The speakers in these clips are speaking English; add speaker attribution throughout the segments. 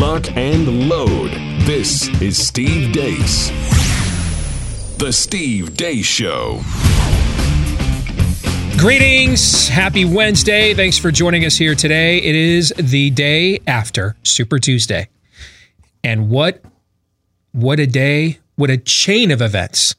Speaker 1: lock, and load. This is Steve Deace. The Steve Deace Show.
Speaker 2: Greetings. Happy Wednesday. Thanks for joining us here today. It is the day after Super Tuesday. And what what a day, what a chain of events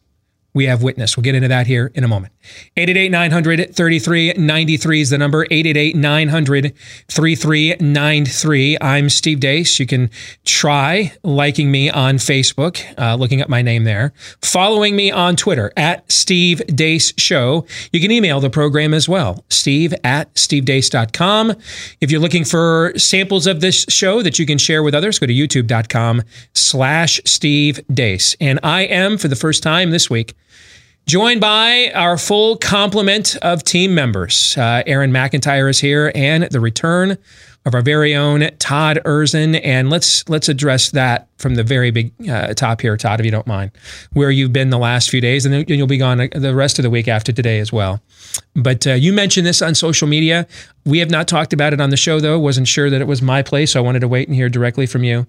Speaker 2: we have witnessed. We'll get into that here in a moment. 888-900-3393 is the number. 888-900-3393. I'm Steve Deace. You can try liking me on Facebook, uh, looking up my name there. Following me on Twitter at Steve Deace Show. You can email the program as well, steve at stevedeace.com. If you're looking for samples of this show that you can share with others, go to youtube.com slash Steve Deace. And I am, for the first time this week, Joined by our full complement of team members. Uh, Aaron McIntyre is here, and the return of our very own Todd Erzen. And let's let's address that from the very big uh, top here, Todd, if you don't mind, where you've been the last few days, and then you'll be gone the rest of the week after today as well. But uh, you mentioned this on social media. We have not talked about it on the show, though. Wasn't sure that it was my place, so I wanted to wait and hear directly from you.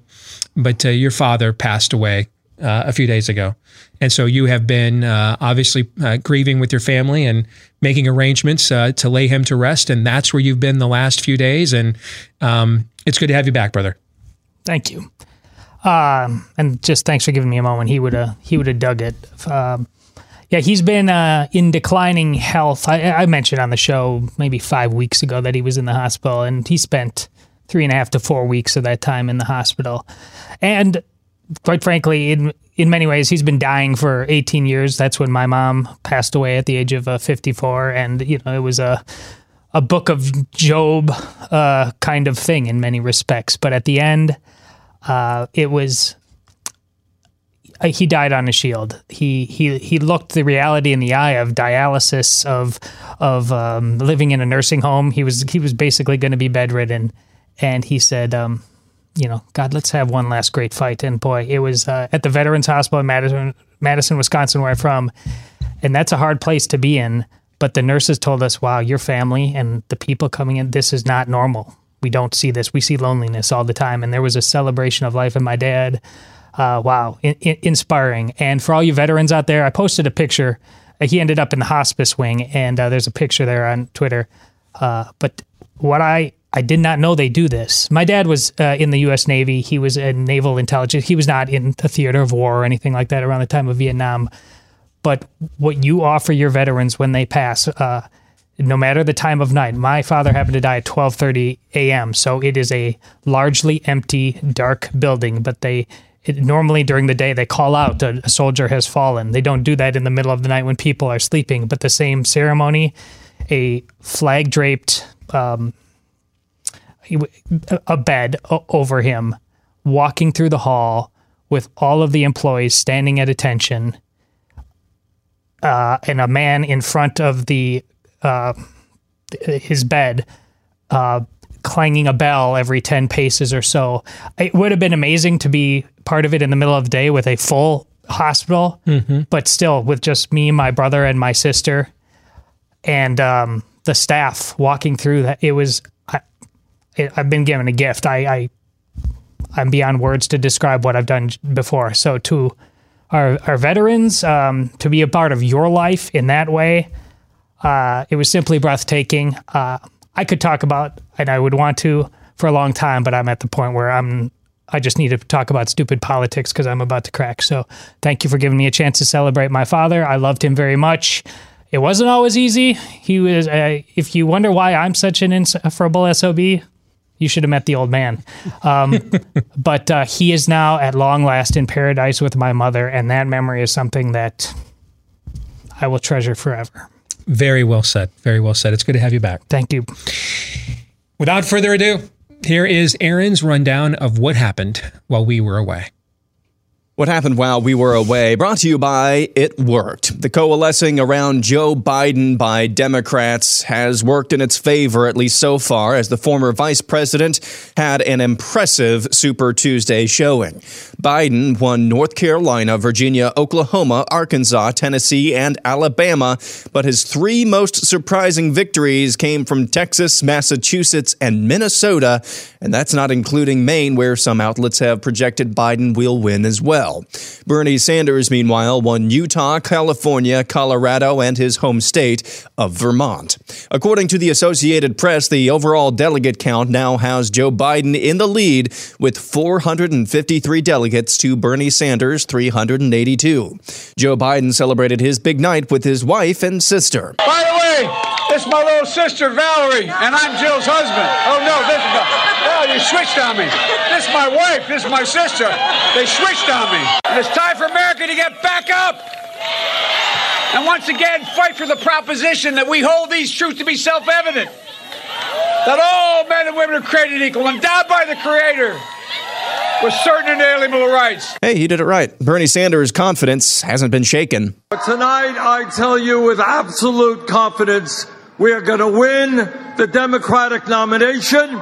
Speaker 2: But uh, your father passed away uh, a few days ago. And so you have been uh, obviously uh, grieving with your family and making arrangements uh, to lay him to rest. And that's where you've been the last few days. And um, it's good to have you back, brother.
Speaker 3: Thank you. Um, and just thanks for giving me a moment. He would have he would have dug it. Um, yeah, he's been uh, in declining health. I, I, mentioned on the show maybe five weeks ago that he was in the hospital, and he spent three and a half to four weeks of that time in the hospital. And quite frankly, in in many ways, he's been dying for 18 years. That's when my mom passed away at the age of uh, 54, and you know it was a a book of Job uh, kind of thing in many respects. But at the end, uh, it was uh, he died on a shield. He he he looked the reality in the eye of dialysis, of of um, living in a nursing home. He was he was basically going to be bedridden, and he said. Um, you know, God, let's have one last great fight. And boy, it was uh, at the Veterans Hospital in Madison, Madison, Wisconsin, where I'm from, and that's a hard place to be in. But the nurses told us, "Wow, your family and the people coming in, this is not normal. We don't see this. We see loneliness all the time." And there was a celebration of life, and my dad, uh, wow, in, in, inspiring. And for all you veterans out there, I posted a picture. He ended up in the hospice wing, and uh, there's a picture there on Twitter. Uh, but what I I did not know they do this. My dad was uh, in the U.S. Navy. He was a naval intelligence. He was not in the theater of war or anything like that around the time of Vietnam. But what you offer your veterans when they pass, uh, no matter the time of night. My father happened to die at 12:30 a.m., so it is a largely empty, dark building. But they it, normally during the day they call out a, a soldier has fallen. They don't do that in the middle of the night when people are sleeping. But the same ceremony, a flag draped. Um, a bed over him, walking through the hall with all of the employees standing at attention, uh, and a man in front of the uh, his bed, uh, clanging a bell every ten paces or so. It would have been amazing to be part of it in the middle of the day with a full hospital, mm-hmm. but still with just me, my brother, and my sister, and um, the staff walking through that. It was I've been given a gift. I, I I'm beyond words to describe what I've done before. So to our our veterans, um, to be a part of your life in that way, uh, it was simply breathtaking. Uh, I could talk about, and I would want to for a long time, but I'm at the point where I'm. I just need to talk about stupid politics because I'm about to crack. So thank you for giving me a chance to celebrate my father. I loved him very much. It wasn't always easy. He was. Uh, if you wonder why I'm such an insufferable sob, you should have met the old man. Um, but uh, he is now at long last in paradise with my mother, and that memory is something that I will treasure forever.
Speaker 2: Very well said. Very well said. It's good to have you back.
Speaker 3: Thank you.
Speaker 2: Without further ado, here is Aaron's rundown of what happened while we were away.
Speaker 4: What happened while we were away? Brought to you by It Worked. The coalescing around Joe Biden by Democrats has worked in its favor, at least so far, as the former vice president had an impressive Super Tuesday showing. Biden won North Carolina, Virginia, Oklahoma, Arkansas, Tennessee, and Alabama, but his three most surprising victories came from Texas, Massachusetts, and Minnesota, and that's not including Maine, where some outlets have projected Biden will win as well well. Bernie Sanders, meanwhile, won Utah, California, Colorado, and his home state of Vermont. According to the Associated Press, the overall delegate count now has Joe Biden in the lead with 453 delegates to Bernie Sanders' 382. Joe Biden celebrated his big night with his wife and sister.
Speaker 5: By the way, is my little sister, Valerie, and I'm Jill's husband. Oh, no, this is the, oh, you switched on me. This is my wife, this is my sister. They switched on me. And it's time for America to get back up. And once again, fight for the proposition that we hold these truths to be self evident. That all men and women are created equal, endowed by the Creator with certain inalienable rights.
Speaker 4: Hey, he did it right. Bernie Sanders' confidence hasn't been shaken.
Speaker 6: But tonight, I tell you with absolute confidence we are going to win the Democratic nomination.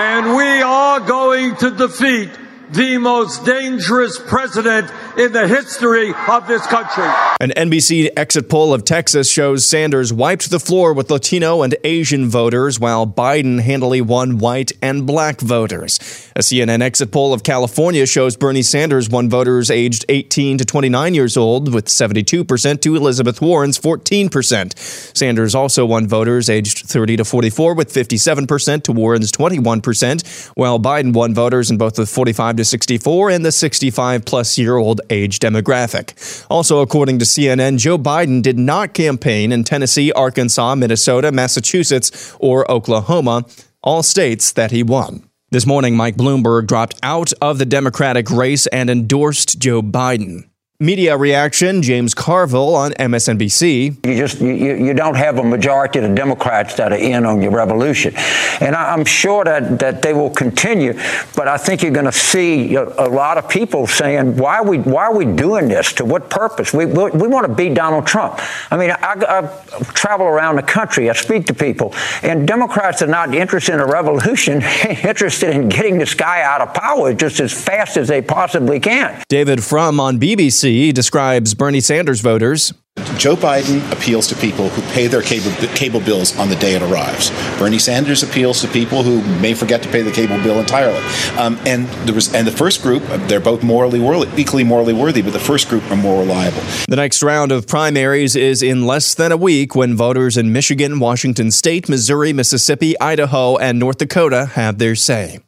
Speaker 6: And we are going to defeat the most dangerous president in the history of this country.
Speaker 4: An NBC exit poll of Texas shows Sanders wiped the floor with Latino and Asian voters, while Biden handily won white and black voters. A CNN exit poll of California shows Bernie Sanders won voters aged 18 to 29 years old, with 72% to Elizabeth Warren's 14%. Sanders also won voters aged 30 to 44, with 57% to Warren's 21%, while Biden won voters in both the 45 to 64 and the 65 plus year old age demographic. Also, according to CNN, Joe Biden did not campaign in Tennessee, Arkansas, Minnesota, Massachusetts, or Oklahoma, all states that he won. This morning, Mike Bloomberg dropped out of the Democratic race and endorsed Joe Biden. Media reaction, James Carville on MSNBC.
Speaker 7: You just you, you don't have a majority of the Democrats that are in on your revolution. And I, am sure that, that they will continue, but I think you're going to see a, a, lot of people saying, why are we why are we doing this? To what purpose? We, we, we want to beat Donald Trump. I mean, I, I, travel around the country, I speak to people, and Democrats are not interested in a revolution, interested in getting this guy out of power just as fast as they possibly can.
Speaker 4: David Frum on BBC describes Bernie Sanders voters.
Speaker 8: Joe Biden appeals to people who pay their cable, cable bills on the day it arrives. Bernie Sanders appeals to people who may forget to pay the cable bill entirely. Um, and there was, and the first group, they're both morally worthy, equally morally worthy, but the first group are more reliable.
Speaker 4: The next round of primaries is in less than a week when voters in Michigan, Washington State, Missouri, Mississippi, Idaho, and North Dakota have their say.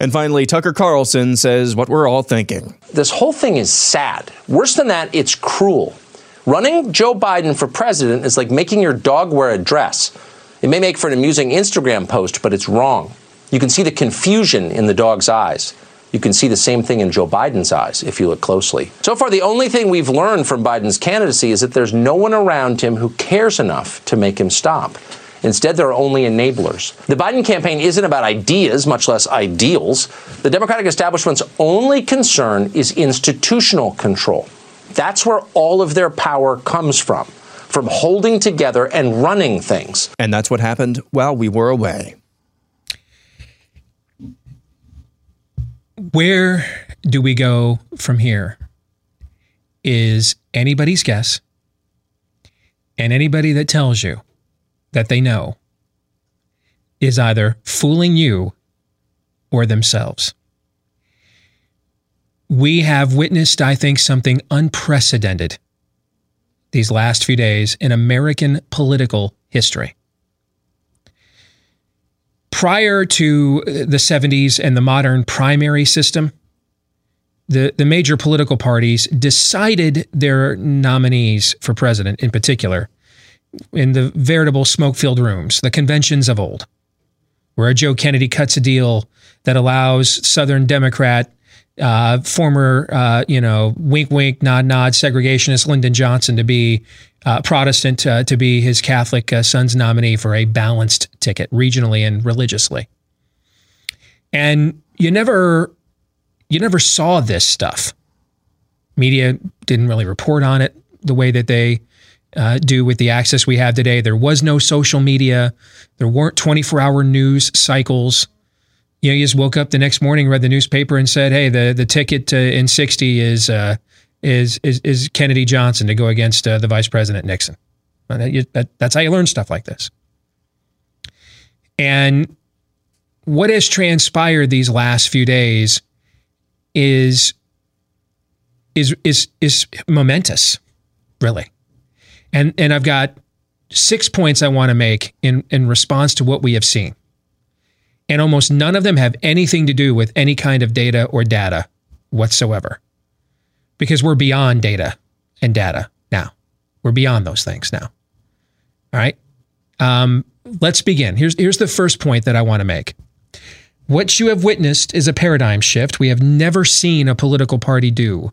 Speaker 4: And finally, Tucker Carlson says what we're all thinking.
Speaker 9: This whole thing is sad. Worse than that, it's cruel. Running Joe Biden for president is like making your dog wear a dress. It may make for an amusing Instagram post, but it's wrong. You can see the confusion in the dog's eyes. You can see the same thing in Joe Biden's eyes if you look closely. So far, the only thing we've learned from Biden's candidacy is that there's no one around him who cares enough to make him stop. Instead, they're only enablers. The Biden campaign isn't about ideas, much less ideals. The Democratic establishment's only concern is institutional control. That's where all of their power comes from, from holding together and running things.
Speaker 4: And that's what happened while we were away.
Speaker 2: Where do we go from here? Is anybody's guess. And anybody that tells you that they know is either fooling you or themselves. We have witnessed, I think, something unprecedented these last few days in American political history. Prior to the 70s and the modern primary system, the, the major political parties decided their nominees for president in particular in the veritable smoke filled rooms, the conventions of old, where Joe Kennedy cuts a deal that allows Southern Democrat, uh, former, uh, you know, wink, wink, nod, nod, segregationist Lyndon Johnson to be uh, Protestant uh, to be his Catholic uh, son's nominee for a balanced ticket, regionally and religiously. And you never, you never saw this stuff. Media didn't really report on it the way that they uh, do with the access we have today. There was no social media. There weren't 24 hour news cycles. You know, you just woke up the next morning, read the newspaper, and said, "Hey, the the ticket uh, in 60 is uh, is is is Kennedy Johnson to go against uh, the Vice President Nixon." That, you, that, that's how you learn stuff like this. And what has transpired these last few days is is is is momentous, really. And and I've got six points I want to make in in response to what we have seen. And almost none of them have anything to do with any kind of data or data whatsoever. Because we're beyond data and data now. We're beyond those things now. All right. Um, let's begin. Here's here's the first point that I want to make. What you have witnessed is a paradigm shift we have never seen a political party do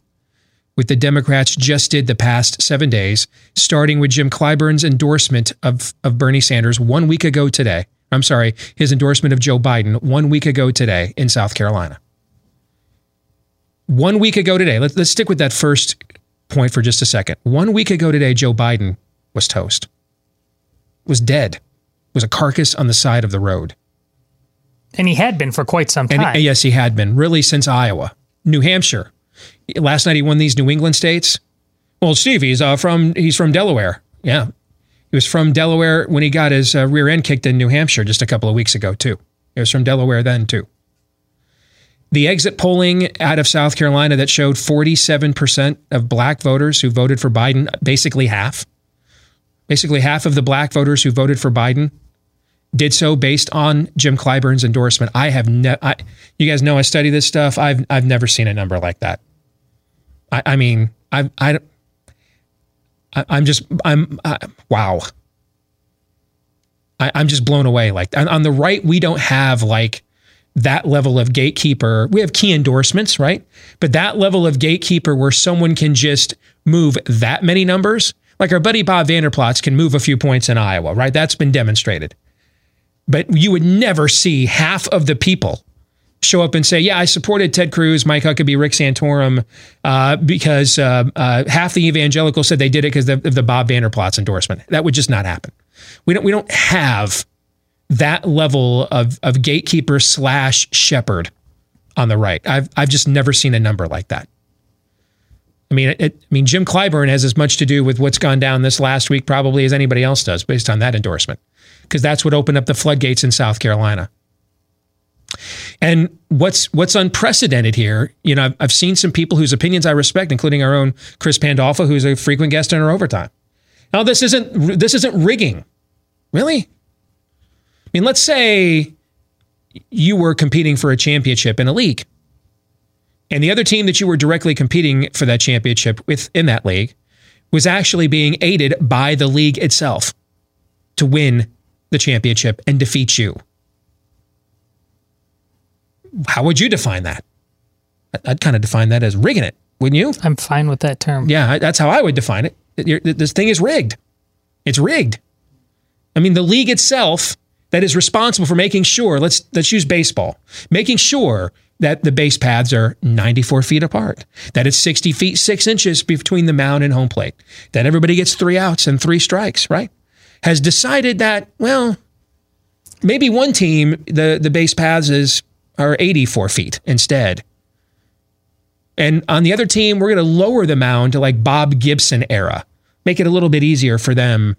Speaker 2: with the Democrats just did the past seven days, starting with Jim Clyburn's endorsement of, of Bernie Sanders one week ago today. I'm sorry, his endorsement of Joe Biden one week ago today in South Carolina. One week ago today, let's, let's stick with that first point for just a second. One week ago today, Joe Biden was toast, was dead, was a carcass on the side of the road.
Speaker 3: And he had been for quite some time.
Speaker 2: And, yes, he had been, really since Iowa. New Hampshire, last night he won these New England states. Well, Steve, he's uh, from he's from Delaware. Yeah, he was from Delaware when he got his uh, rear end kicked in New Hampshire just a couple of weeks ago too. He was from Delaware then too. The exit polling out of South Carolina that showed 47% of black voters who voted for Biden, basically half, basically half of the black voters who voted for Biden did so based on Jim Clyburn's endorsement. I have never, you guys know I study this stuff. I've, I've never seen a number like that. I, I mean, I, I, I'm just, I'm, I, wow. I, I'm just blown away. Like on, on the right, we don't have like that level of gatekeeper. We have key endorsements, right? But that level of gatekeeper where someone can just move that many numbers, like our buddy Bob Vander Plaats can move a few points in Iowa, right? That's been demonstrated. But you would never see half of the people show up and say, "Yeah, I supported Ted Cruz, Mike Huckabee, Rick Santorum," uh, because uh, uh, half the evangelicals said they did it because of the, Bob Vander Plaats endorsement. That would just not happen. We don't. We don't have that level of of gatekeeper slash shepherd on the right. I've I've just never seen a number like that. I mean, it, I mean, Jim Clyburn has as much to do with what's gone down this last week probably as anybody else does, based on that endorsement, because that's what opened up the floodgates in South Carolina. And what's what's unprecedented here, you know, I've, I've, seen some people whose opinions I respect, including our own Chris Pandolfo, who's a frequent guest in our overtime. Now, this isn't this isn't rigging, really. I mean, let's say you were competing for a championship in a league, and the other team that you were directly competing for that championship with in that league was actually being aided by the league itself to win the championship and defeat you how would you define that? I'd kind of define that as rigging it, wouldn't you?
Speaker 3: I'm fine with that term.
Speaker 2: Yeah, that's how I would define it. This thing is rigged. It's rigged. I mean, the league itself that is responsible for making sure, let's let's use baseball, making sure that the base paths are 94 feet apart, that it's 60 feet, six inches between the mound and home plate, that everybody gets three outs and three strikes, right? Has decided that, well, maybe one team, the, the base paths is are 84 feet instead. And on the other team, we're going to lower the mound to like Bob Gibson era, make it a little bit easier for them.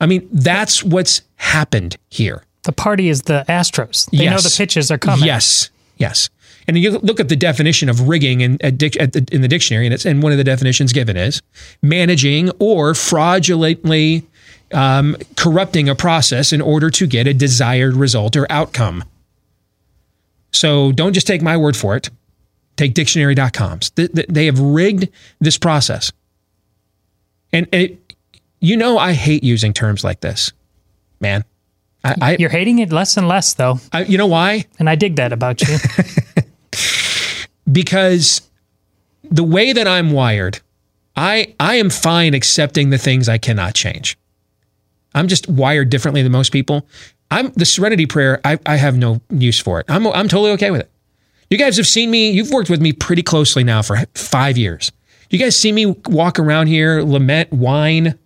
Speaker 2: I mean, that's what's happened here.
Speaker 3: The party is the Astros. They yes. know the pitches are coming.
Speaker 2: Yes, yes. And you look at the definition of rigging in, in the dictionary, and, it's, and one of the definitions given is managing or fraudulently um, corrupting a process in order to get a desired result or outcome. So don't just take my word for it. Take dictionary.com's. They have rigged this process. And it, you know, I hate using terms like this, man.
Speaker 3: I, I, You're hating it less and less, though.
Speaker 2: I, you know why?
Speaker 3: And I dig that about you.
Speaker 2: because the way that I'm wired, I I am fine accepting the things I cannot change. I'm just wired differently than most people. I'm the serenity prayer. I, I have no use for it. I'm I'm totally okay with it. You guys have seen me. You've worked with me pretty closely now for five years. You guys see me walk around here, lament, whine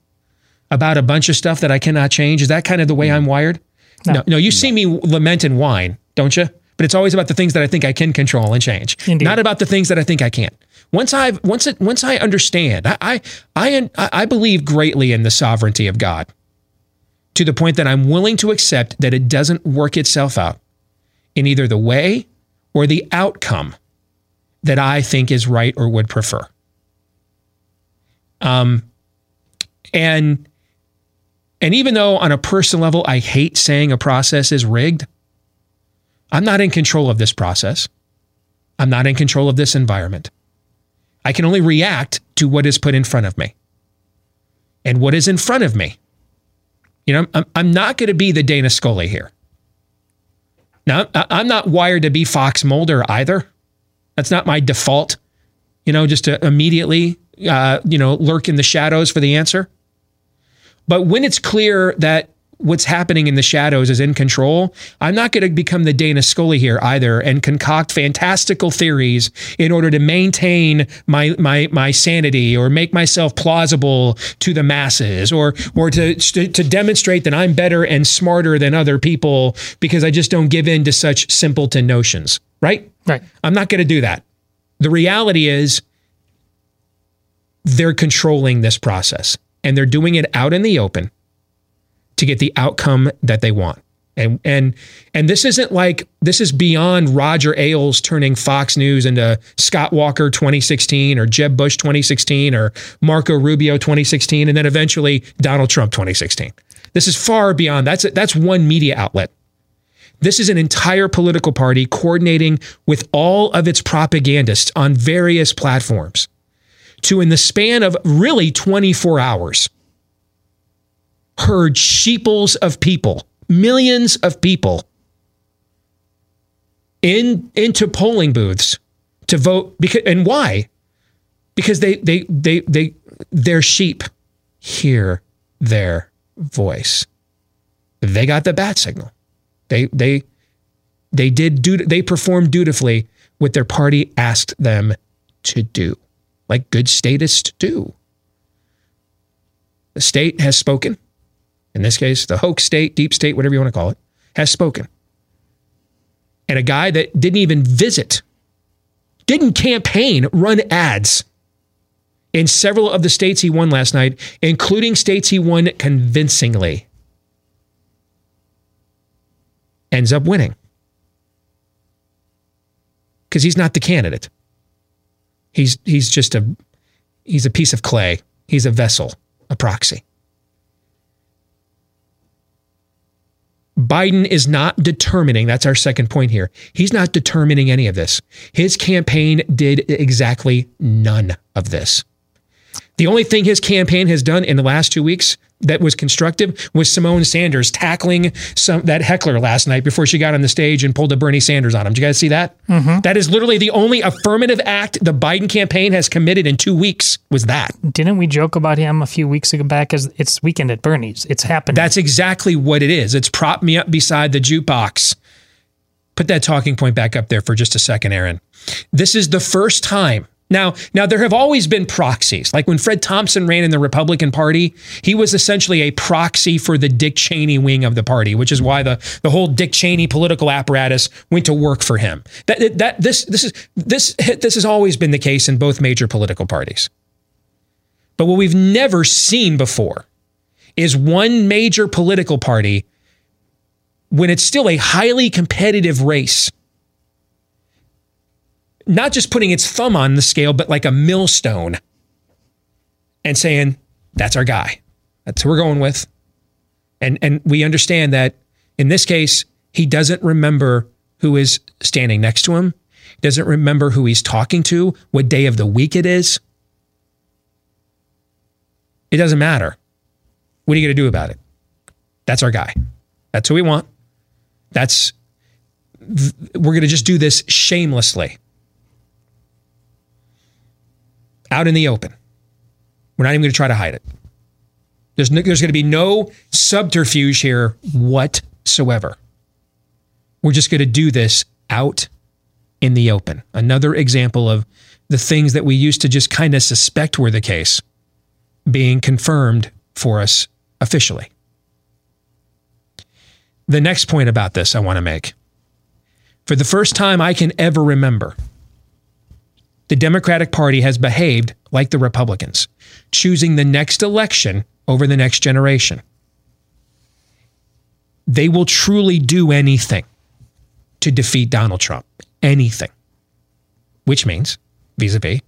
Speaker 2: about a bunch of stuff that I cannot change. Is that kind of the way mm. I'm wired? No, no. no you see me lament and whine, don't you? But it's always about the things that I think I can control and change,
Speaker 3: Indeed.
Speaker 2: not about the things that I think I can't. Once I've once it once I understand, I I I, I believe greatly in the sovereignty of God to the point that I'm willing to accept that it doesn't work itself out in either the way or the outcome that I think is right or would prefer. Um, and and even though on a personal level I hate saying a process is rigged, I'm not in control of this process. I'm not in control of this environment. I can only react to what is put in front of me. And what is in front of me you know, I'm, I'm not going to be the Dana Scully here. Now, I'm not wired to be Fox Mulder either. That's not my default, you know, just to immediately, uh, you know, lurk in the shadows for the answer. But when it's clear that what's happening in the shadows is in control. I'm not going to become the Dana Scully here either and concoct fantastical theories in order to maintain my my my sanity or make myself plausible to the masses or or to to, to demonstrate that I'm better and smarter than other people because I just don't give in to such simpleton notions, right?
Speaker 3: Right.
Speaker 2: I'm not going to do that. The reality is they're controlling this process and they're doing it out in the open to get the outcome that they want. And and and this isn't like this is beyond Roger Ailes turning Fox News into Scott Walker 2016 or Jeb Bush 2016 or Marco Rubio 2016 and then eventually Donald Trump 2016. This is far beyond that's that's one media outlet. This is an entire political party coordinating with all of its propagandists on various platforms to in the span of really 24 hours herd sheeples of people, millions of people in into polling booths to vote because and why? Because they they they they their sheep hear their voice. They got the bat signal. They they they did do they performed dutifully what their party asked them to do, like good statists do. The state has spoken in this case, the hoax state, deep state, whatever you want to call it, has spoken. And a guy that didn't even visit, didn't campaign, run ads in several of the states he won last night, including states he won convincingly, ends up winning. Because he's not the candidate. He's he's just a he's a piece of clay. He's a vessel, a proxy. Biden is not determining, that's our second point here. He's not determining any of this. His campaign did exactly none of this. The only thing his campaign has done in the last two weeks that was constructive was Symone Sanders tackling some that heckler last night before she got on the stage and pulled a Bernie Sanders on him. Did you guys see that?
Speaker 3: Mm-hmm.
Speaker 2: That is literally the only affirmative act the Biden campaign has committed in two weeks. Was that?
Speaker 3: Didn't we joke about him a few weeks ago back? As it's weekend at Bernie's. It's happening.
Speaker 2: That's exactly what it is. It's prop me up beside the jukebox. Put that talking point back up there for just a second, Aaron. This is the first time now, now there have always been proxies. Like when Fred Thompson ran in the Republican Party, he was essentially a proxy for the Dick Cheney wing of the party, which is why the, the whole Dick Cheney political apparatus went to work for him. That, that this this is this this has always been the case in both major political parties. But what we've never seen before is one major political party when it's still a highly competitive race not just putting its thumb on the scale, but like a millstone and saying, that's our guy. That's who we're going with. And, and we understand that in this case, he doesn't remember who is standing next to him. He doesn't remember who he's talking to, what day of the week it is. It doesn't matter. What are you going to do about it? That's our guy. That's who we want. That's, we're going to just do this shamelessly. Out in the open. We're not even going to try to hide it. There's, no, there's going to be no subterfuge here whatsoever. We're just going to do this out in the open. Another example of the things that we used to just kind of suspect were the case being confirmed for us officially. The next point about this I want to make. For the first time I can ever remember, the Democratic Party has behaved like the Republicans, choosing the next election over the next generation. They will truly do anything to defeat Donald Trump. Anything. Which means, vis a vis,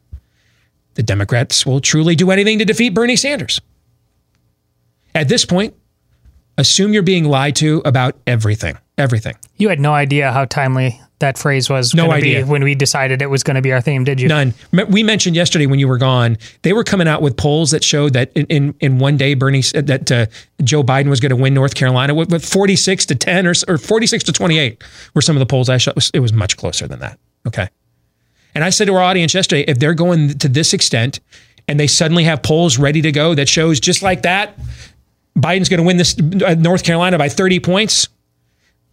Speaker 2: the Democrats will truly do anything to defeat Bernie Sanders. At this point, assume you're being lied to about everything. Everything.
Speaker 3: You had no idea how timely that phrase was
Speaker 2: No idea.
Speaker 3: when we decided it was going to be our theme, did you?
Speaker 2: None. We mentioned yesterday when you were gone, they were coming out with polls that showed that in in, in one day Bernie said that uh, Joe Biden was going to win North Carolina with, with 46 to 10 or, or 46 to 28 were some of the polls I showed. It was- It was much closer than that. Okay. And I said to our audience yesterday, if they're going to this extent and they suddenly have polls ready to go that shows just like that, Biden's going to win this uh, North Carolina by 30 points,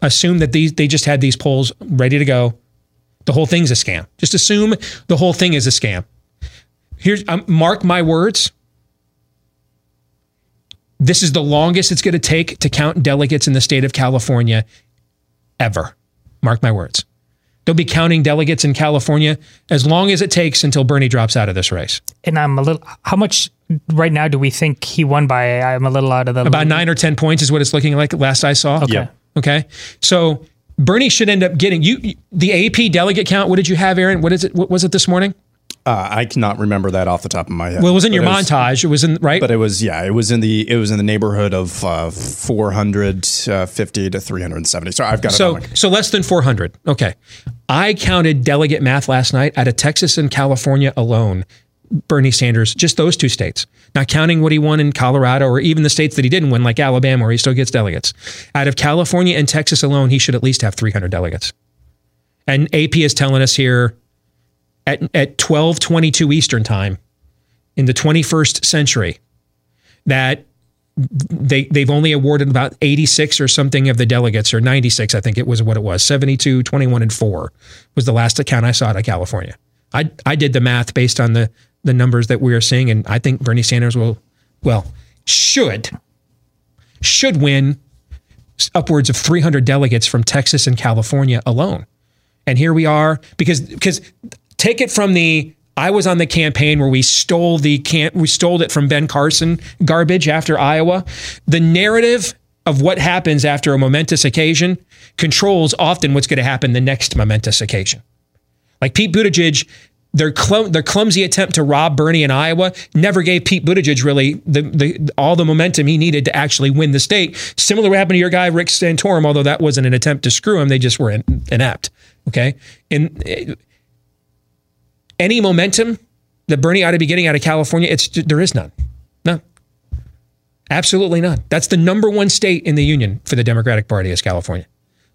Speaker 2: assume that these they just had these polls ready to go. The whole thing's a scam. Just assume the whole thing is a scam. Here's um, mark my words. This is the longest it's going to take to count delegates in the state of California ever. Mark my words. They'll be counting delegates in California as long as it takes until Bernie drops out of this race.
Speaker 3: And I'm a little. How much right now do we think he won by? I'm a little out of the.
Speaker 2: About nine or 10 points is what it's looking like last I saw.
Speaker 3: Okay.
Speaker 4: Yeah.
Speaker 2: Okay. So Bernie should end up getting you the AP delegate count. What did you have, Aaron? What is it? What was it this morning?
Speaker 4: Uh, I cannot remember that off the top of my head.
Speaker 2: Well, it was in your
Speaker 4: was-
Speaker 2: montage. It was in right.
Speaker 4: But it was yeah, it was in the it was in the neighborhood of uh, 450 to 370. So I've got it.
Speaker 2: So so less than 400. Okay. I counted delegate math last night out of Texas and California alone. Bernie Sanders, just those two states, not counting what he won in Colorado or even the states that he didn't win, like Alabama, where he still gets delegates. Out of California and Texas alone, he should at least have 300 delegates. And AP is telling us here at, at 1222 Eastern time in the 21st century that they they've only awarded about 86 or something of the delegates or 96 I think it was what it was 72 21 and 4 was the last account I saw out of California. I I did the math based on the the numbers that we are seeing and I think Bernie Sanders will well should should win upwards of 300 delegates from Texas and California alone. And here we are because because take it from the I was on the campaign where we stole the can we stole it from Ben Carson garbage after Iowa. The narrative of what happens after a momentous occasion controls often what's going to happen the next momentous occasion. Like Pete Buttigieg, their their clumsy attempt to rob Bernie in Iowa never gave Pete Buttigieg really the, the all the momentum he needed to actually win the state. Similar what happened to your guy Rick Santorum, although that wasn't an attempt to screw him; they just were in, inept. Okay, and uh, any momentum that Bernie ought to be getting out of California, it's there is none, none, absolutely none. That's the number one state in the union for the Democratic Party is California.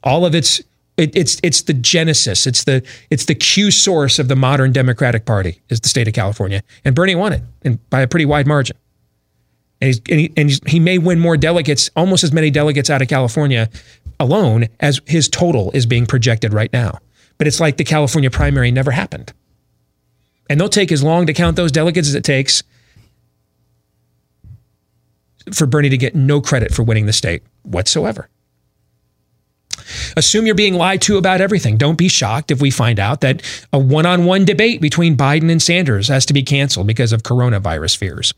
Speaker 2: All of its it, it's it's the genesis, it's the it's the Q source of the modern Democratic Party is the state of California, and Bernie won it and by a pretty wide margin. And, he's, and, he, and he's, he may win more delegates, almost as many delegates out of California alone as his total is being projected right now. But it's like the California primary never happened. And they'll take as long to count those delegates as it takes for Bernie to get no credit for winning the state whatsoever. Assume you're being lied to about everything. Don't be shocked if we find out that a one on one debate between Biden and Sanders has to be canceled because of coronavirus fears.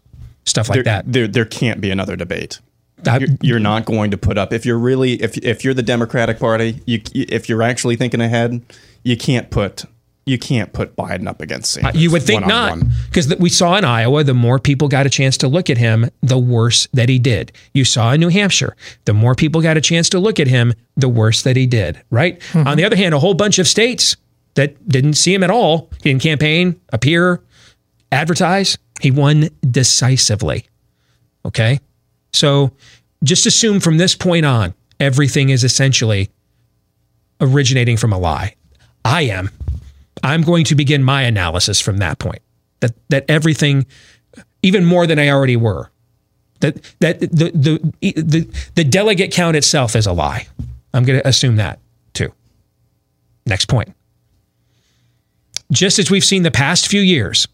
Speaker 2: Stuff like
Speaker 4: there,
Speaker 2: that.
Speaker 4: there there can't be another debate.
Speaker 2: I-
Speaker 4: You're, you're not going to put up if you're really if if you're the Democratic Party, you if you're actually thinking ahead, you can't put you can't put Biden up against Sanders.
Speaker 2: Uh, You would think not,
Speaker 4: one-on-one.
Speaker 2: because we saw in Iowa, the more people got a chance to look at him, the worse that he did. You saw in New Hampshire, the more people got a chance to look at him, the worse that he did. Right. On the other hand, a whole bunch of states that didn't see him at all, he didn't campaign, appear, advertise, he won decisively. Okay. So just assume from this point on, everything is essentially originating from a lie. I am. I'm going to begin my analysis from that point. That that everything even more than I already were. That that the the the, the delegate count itself is a lie. I'm going to assume that too. Next point. Just as we've seen the past few years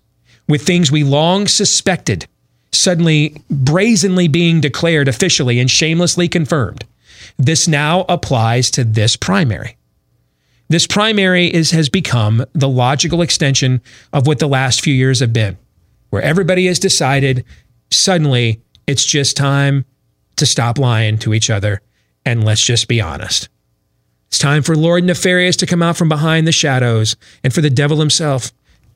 Speaker 2: with things we long suspected suddenly brazenly being declared officially and shamelessly confirmed, this now applies to this primary. This primary is has become the logical extension of what the last few years have been, where everybody has decided suddenly it's just time to stop lying to each other and let's just be honest. It's time for Lord Nefarious to come out from behind the shadows and for the devil himself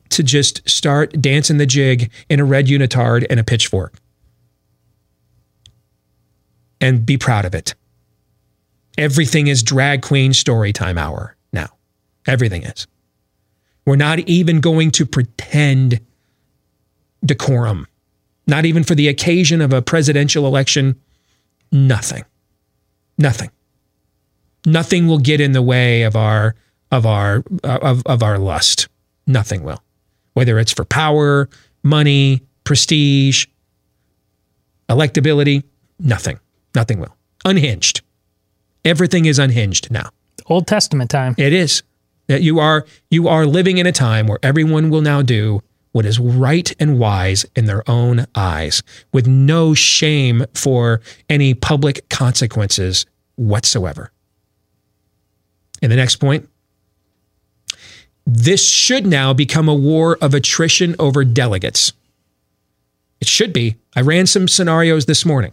Speaker 2: to just start dancing the jig in a red unitard and a pitchfork. And be proud of it. Everything is drag queen story time hour. Everything is. We're not even going to pretend decorum not even for the occasion of a presidential election. Nothing. Nothing. Nothing will get in the way of our of our of, of our lust. Nothing will. Whether it's for power, money, prestige, electability, nothing. Nothing will. Unhinged. Everything is unhinged now.
Speaker 3: Old Testament time.
Speaker 2: It is. That you are you are living in a time where everyone will now do what is right and wise in their own eyes, with no shame for any public consequences whatsoever. And the next point this should now become a war of attrition over delegates. It should be. I ran some scenarios this morning.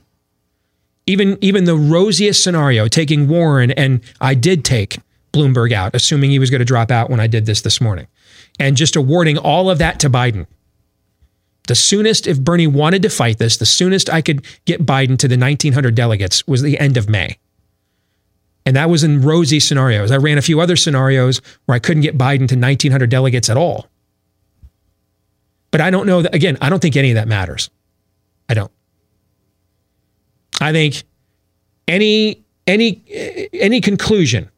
Speaker 2: Even, even the rosiest scenario, taking Warren, and I did take Bloomberg out, assuming he was going to drop out when I did this this morning and just awarding all of that to Biden. The soonest, if Bernie wanted to fight this, the soonest I could get Biden to the 1900 delegates was the end of May. And that was in rosy scenarios. I ran a few other scenarios where I couldn't get Biden to 1900 delegates at all. But I don't know that, again, I don't think any of that matters. I don't. I think any any any conclusion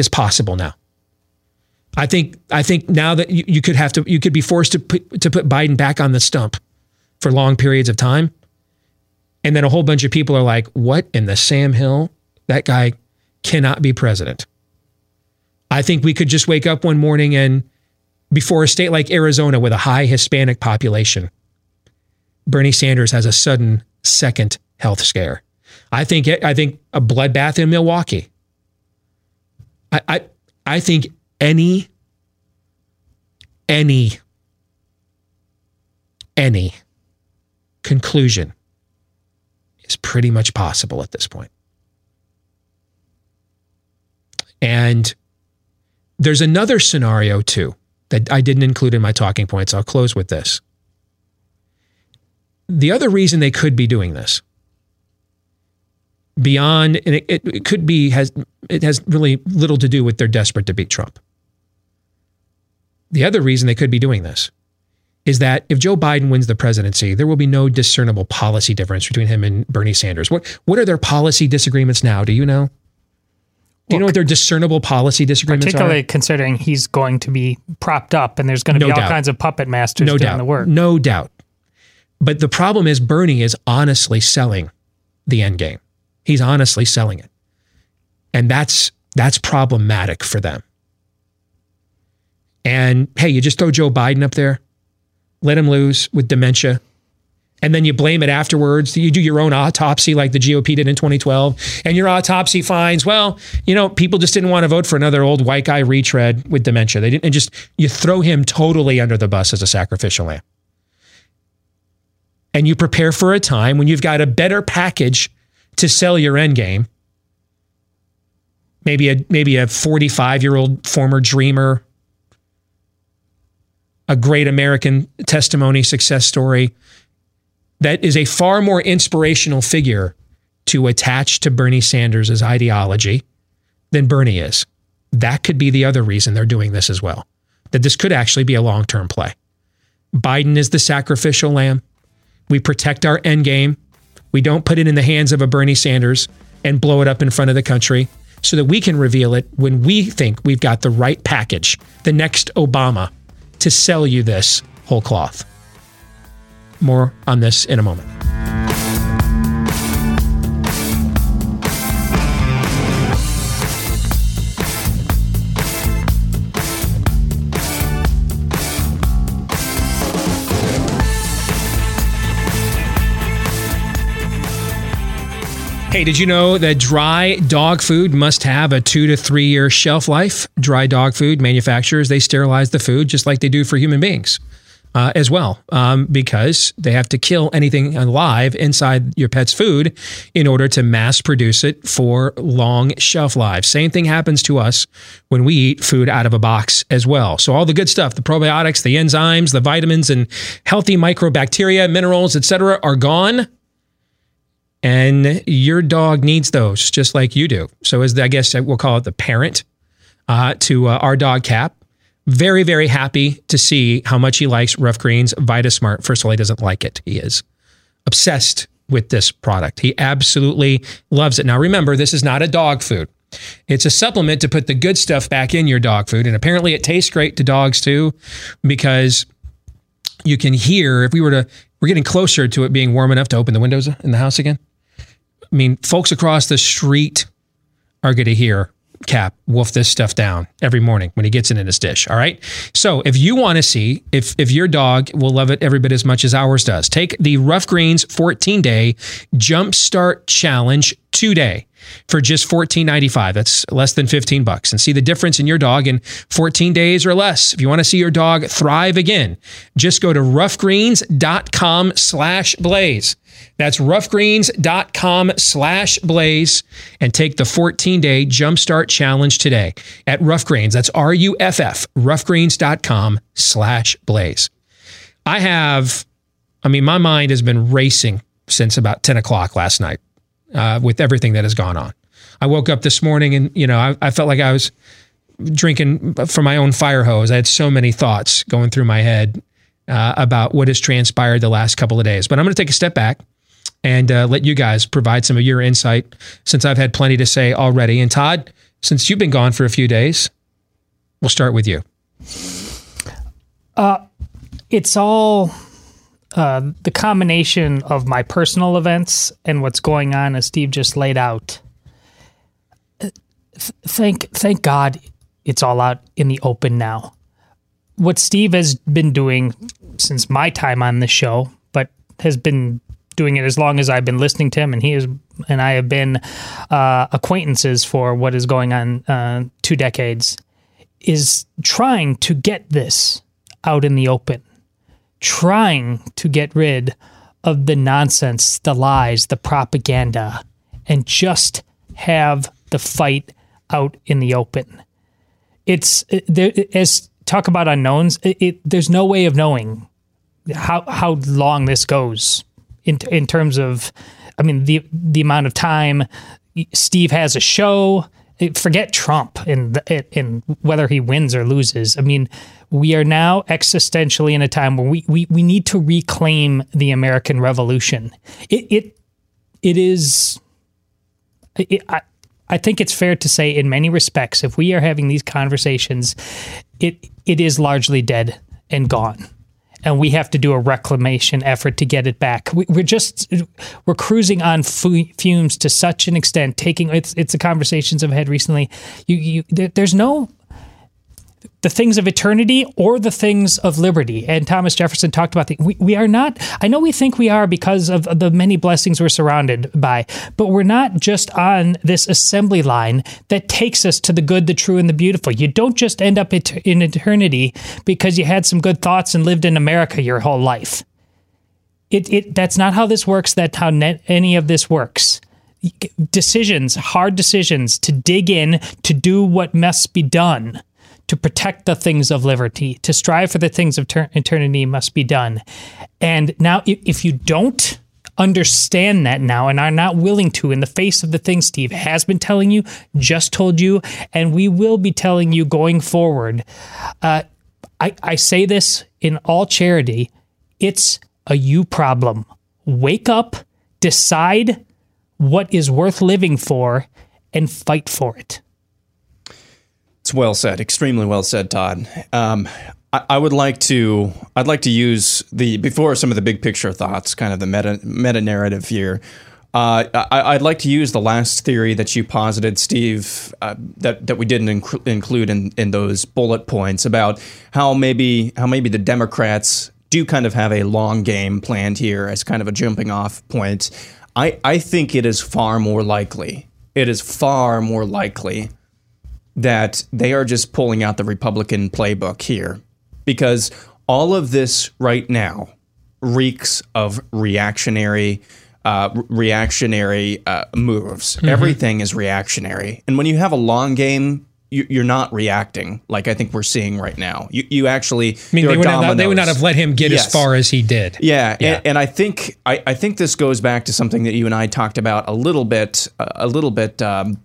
Speaker 2: is possible now. I think I think now that you, you could have to you could be forced to put, to put Biden back on the stump for long periods of time, and then a whole bunch of people are like, "What in the Sam Hill? That guy cannot be president." I think we could just wake up one morning and before a state like Arizona with a high Hispanic population, Bernie Sanders has a sudden second health scare. I think I think a bloodbath in Milwaukee. I I, I think any, any, any conclusion is pretty much possible at this point. And there's another scenario too that I didn't include in my talking points. I'll close with this. The other reason they could be doing this beyond and it, it, could be has it has really little to do with they're desperate to beat Trump the other reason they could be doing this is that if Joe Biden wins the presidency, there will be no discernible policy difference between him and Bernie Sanders. What what are their policy disagreements now? Do you know? Do you know what their discernible policy disagreements
Speaker 3: particularly
Speaker 2: are?
Speaker 3: Particularly considering he's going to be propped up and there's going to
Speaker 2: No
Speaker 3: be all kinds of puppet masters
Speaker 2: no
Speaker 3: doing
Speaker 2: doubt.
Speaker 3: the work.
Speaker 2: No doubt. But the problem is Bernie is honestly selling the end game. He's honestly selling it. And that's that's problematic for them. And hey, you just throw Joe Biden up there, let him lose with dementia, and then you blame it afterwards. You do your own autopsy like the GOP did in 2012, and your autopsy finds, well, you know, people just didn't want to vote for another old white guy retread with dementia. They didn't, and just you throw him totally under the bus as a sacrificial lamb. And you prepare for a time when you've got a better package to sell your end game. Maybe a maybe a 45 year old former dreamer a great American testimony success story that is a far more inspirational figure to attach to Bernie Sanders' ideology than Bernie is. That could be the other reason they're doing this as well. That this could actually be a long term play. Biden is the sacrificial lamb. We protect our end game. We don't put it in the hands of a Bernie Sanders and blow it up in front of the country so that we can reveal it when we think we've got the right package, the next Obama, to sell you this whole cloth. More on this in a moment. Hey, did you know that dry dog food must have a two to three year shelf life? Dry dog food manufacturers, they sterilize the food just like they do for human beings uh, as well, um, because they have to kill anything alive inside your pet's food in order to mass produce it for long shelf lives. Same thing happens to us when we eat food out of a box as well. So all the good stuff, the probiotics, the enzymes, the vitamins, and healthy microbacteria, minerals, etc., are gone and your dog needs those just like you do. So, as the, I guess we'll call it the parent uh, to uh, our dog Cap, very very happy to see how much he likes Ruff Greens VitaSmart. First of all, he doesn't like it; he is obsessed with this product. He absolutely loves it. Now, remember, this is not a dog food. It's a supplement to put the good stuff back in your dog food, and apparently, it tastes great to dogs too, because you can hear if we were to we're getting closer to it being warm enough to open the windows in the house again. I mean, folks across the street are going to hear Cap wolf this stuff down every morning when he gets it in his dish. All right. So if you want to see if if your dog will love it every bit as much as ours does, take the Ruff Greens 14 day Jumpstart Challenge today for just $14.95. That's less than 15 bucks. And see the difference in your dog in 14 days or less. If you want to see your dog thrive again, just go to ruffgreens.com slash blaze. That's ruffgreens.com slash blaze and take the 14 day jumpstart challenge today at Ruff Greens. That's R U F F, ruffgreens.com slash blaze. I have, I mean, my mind has been racing since about 10 o'clock last night uh, with everything that has gone on. I woke up this morning and, you know, I, I felt like I was drinking from my own fire hose. I had so many thoughts going through my head uh, about what has transpired the last couple of days. But I'm going to take a step back and uh, let you guys provide some of your insight since I've had plenty to say already. And Todd, since you've been gone for a few days, we'll start with you.
Speaker 3: Uh, it's all uh, the combination of my personal events and what's going on, as Steve just laid out. Th- thank, thank God, it's all out in the open now. What Steve has been doing since my time on the show, but has been doing it as long as I've been listening to him, and he is, and I have been uh, acquaintances for what is going on uh, two decades, is trying to get this out in the open, trying to get rid of the nonsense, the lies, the propaganda, and just have the fight out in the open. It's there as talk about unknowns. It, it, there's no way of knowing how how long this goes in in terms of, I mean the the amount of time Steve has a show. Forget Trump and whether he wins or loses. I mean, we are now existentially in a time where we we, we need to reclaim the American Revolution. It it it is. It, I, I think it's fair to say, in many respects, if we are having these conversations, it it is largely dead and gone and we have to do a reclamation effort to get it back. We, are just we're cruising on fumes to such an extent. Taking it's it's the conversations I've had recently. You you there, there's no the things of eternity or the things of liberty. And Thomas Jefferson talked about the, we, we are not, I know we think we are because of the many blessings we're surrounded by, but we're not just on this assembly line that takes us to the good, the true, and the beautiful. You don't just end up in eternity because you had some good thoughts and lived in America your whole life. It, it, that's not how this works. That's how net, any of this works decisions, hard decisions to dig in, to do what must be done to protect the things of liberty, to strive for the things of ter- eternity must be done. And now, if you don't understand that now and are not willing to, in the face of the things Steve has been telling you, just told you, and we will be telling you going forward, uh, I, I say this in all charity it's a you problem. Wake up, decide what is worth living for, and fight for it.
Speaker 4: It's well said, extremely well said, Todd. Um, I, I would like to. I'd like to use the before some of the big picture thoughts, kind of the meta meta narrative here. Uh, I, would like to use the last theory that you posited, Steve, uh, that that we didn't inc- include in, in those bullet points about how maybe how maybe the Democrats do kind of have a long game planned here as kind of a jumping off point. I, I think it is far more likely. It is far more likely that they are just pulling out the Republican playbook here because all of this right now reeks of reactionary uh, reactionary uh, moves. Mm-hmm. Everything is reactionary, and when you have a long game, you, are not reacting like I think we're seeing right now. You, you actually,
Speaker 2: I mean, they would, not, they would, not, have let him get yes. as far as he did.
Speaker 4: Yeah, yeah. And, and, I think I, I, think this goes back to something that you and I talked about a little bit, a little bit um,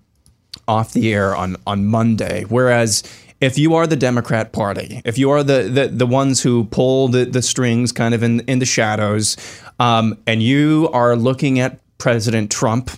Speaker 4: off the air on on Monday. Whereas if you are the Democrat Party, if you are the the, the ones who pull the, the strings kind of in in the shadows, um, and you are looking at President Trump,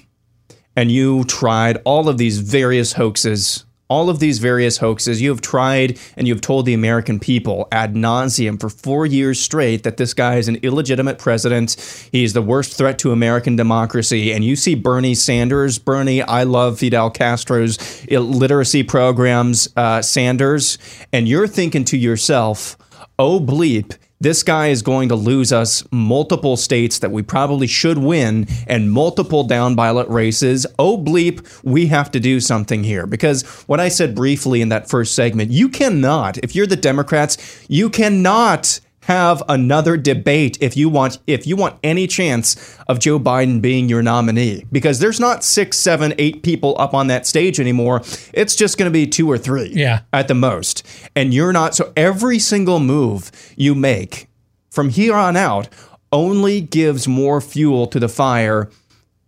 Speaker 4: and you tried all of these various hoaxes all of these various hoaxes. You have tried and you've told the American people ad nauseum for four years straight that this guy is an illegitimate president. He's the worst threat to American democracy. And you see Bernie Sanders, Bernie, I love Fidel Castro's literacy programs, uh, Sanders, and you're thinking to yourself, oh bleep this guy is going to lose us multiple states that we probably should win and multiple down ballot races. Oh, bleep, we have to do something here. Because what I said briefly in that first segment, you cannot, if you're the Democrats, you cannot have another debate if you want if you want any chance of Joe Biden being your nominee because there's not six, seven, eight people up on that stage anymore. It's just going to be two or three,
Speaker 2: yeah,
Speaker 4: at the most. And you're not so every single move you make from here on out only gives more fuel to the fire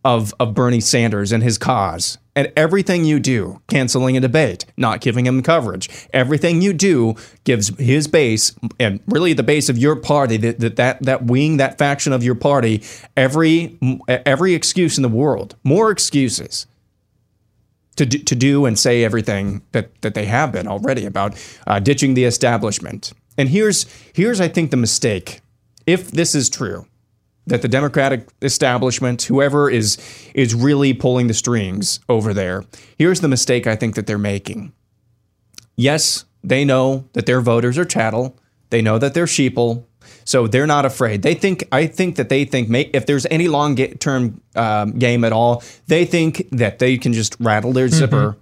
Speaker 4: of of Bernie Sanders and his cause and everything you do, canceling a debate, not giving him coverage, everything you do gives his base and really the base of your party, that that that wing, that faction of your party, every every excuse in the world, more excuses to do, to do and say everything that that they have been already about uh, ditching the establishment. And here's here's I think the mistake, if this is true that the Democratic establishment, whoever is is really pulling the strings over there, here's the mistake I think that they're making. Yes, they know that their voters are chattel. They know that they're sheeple. So they're not afraid. They think. I think that they think if there's any long term um, game at all, they think that they can just rattle their zipper mm-hmm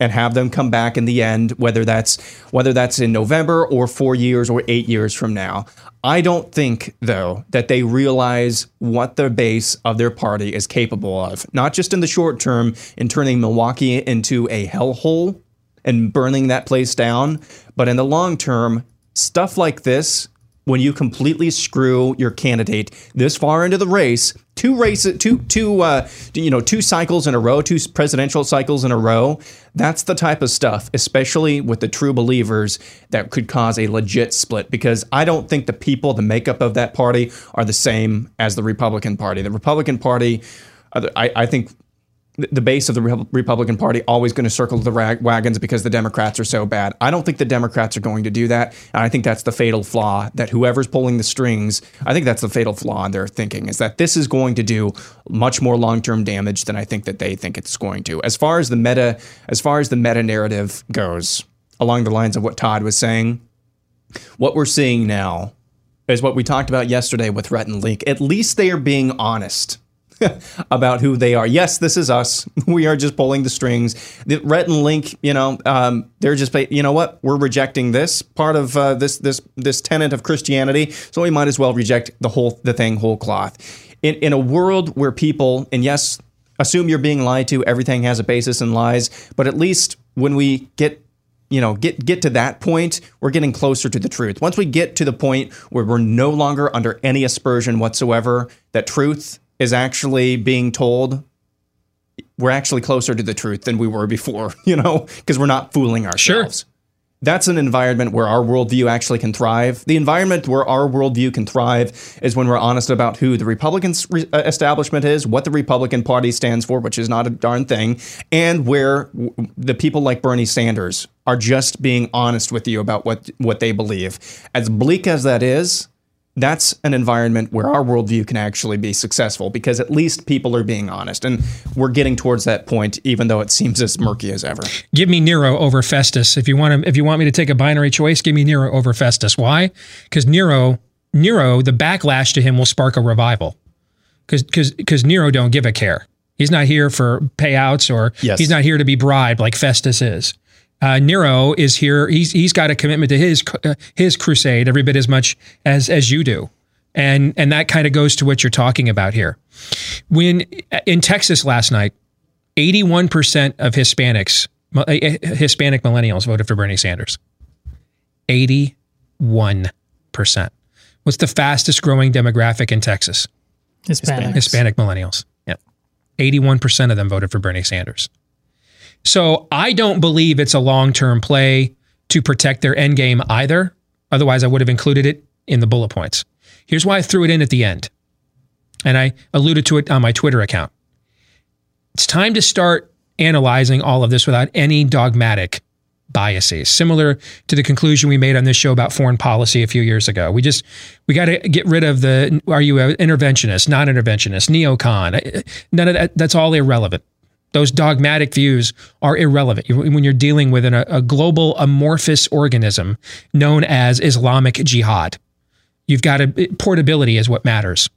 Speaker 4: and have them come back in the end, whether that's whether that's in November or four years or eight years from now. I don't think, though, that they realize what the base of their party is capable of, not just in the short term in turning Milwaukee into a hellhole and burning that place down, but in the long term, stuff like this when you completely screw your candidate this far into the race, two races, two two uh, you know two cycles in a row, two presidential cycles in a row. That's the type of stuff, especially with the true believers, that could cause a legit split. Because I don't think the people, the makeup of that party, are the same as the Republican Party. The Republican Party. I, I think the base of the Republican Party always going to circle the rag- wagons because the Democrats are so bad. I don't think the Democrats are going to do that, and I think that's the fatal flaw. That whoever's pulling the strings, I think that's the fatal flaw in their thinking is that this is going to do much more long term damage than I think that they think it's going to. As far as the meta, as far as the meta narrative goes, along the lines of what Todd was saying, what we're seeing now is what we talked about yesterday with Rhett and Link. At least they are being honest about who they are. Yes, this is us. We are just pulling the strings. The Rhett and Link, you know, um, they're just, you know what? We're rejecting this part of uh, this this this tenet of Christianity, so we might as well reject the whole the thing whole cloth. In in a world where people, and yes, assume you're being lied to, everything has a basis in lies, but at least when we get you know get get to that point we're getting closer to the truth once we get to the point where we're no longer under any aspersion whatsoever that truth is actually being told we're actually closer to the truth than we were before, you know, because we're not fooling ourselves. Sure. That's an environment where our worldview actually can thrive. The environment where our worldview can thrive is when we're honest about who the Republican re- uh, establishment is, what the Republican Party stands for, which is not a darn thing, and where w- the people like Bernie Sanders are just being honest with you about what what they believe. As bleak as that is, that's an environment where our worldview can actually be successful because at least people are being honest, and we're getting towards that point, even though it seems as murky as ever.
Speaker 2: Give me Nero over Festus. If you want to, if you want me to take a binary choice, give me Nero over Festus. Why? Because Nero, Nero, the backlash to him will spark a revival. Because because because Nero don't give a care. He's not here for payouts or
Speaker 4: Yes.
Speaker 2: he's not here to be bribed like Festus is. Uh, Nero is here. He's he's got a commitment to his uh, his crusade every bit as much as as you do, and and that kind of goes to what you're talking about here. When in Texas last night, 81 percent of Hispanics, uh, Hispanic millennials, voted for Bernie Sanders. 81 percent. What's the fastest growing demographic in Texas?
Speaker 3: Hispanics.
Speaker 2: Hispanic millennials. Yeah. 81% of them voted for Bernie Sanders. So I don't believe it's a long term play to protect their end game either. Otherwise, I would have included it in the bullet points. Here's why I threw it in at the end. And I alluded to it on my Twitter account. It's time to start analyzing all of this without any dogmatic biases, similar to the conclusion we made on this show about foreign policy a few years ago. We just we got to get rid of the are you an interventionist, non-interventionist, neocon? None of that. That's all irrelevant. Those dogmatic views are irrelevant when you're dealing with an, a global amorphous organism known as Islamic Jihad. You've got a portability is what matters.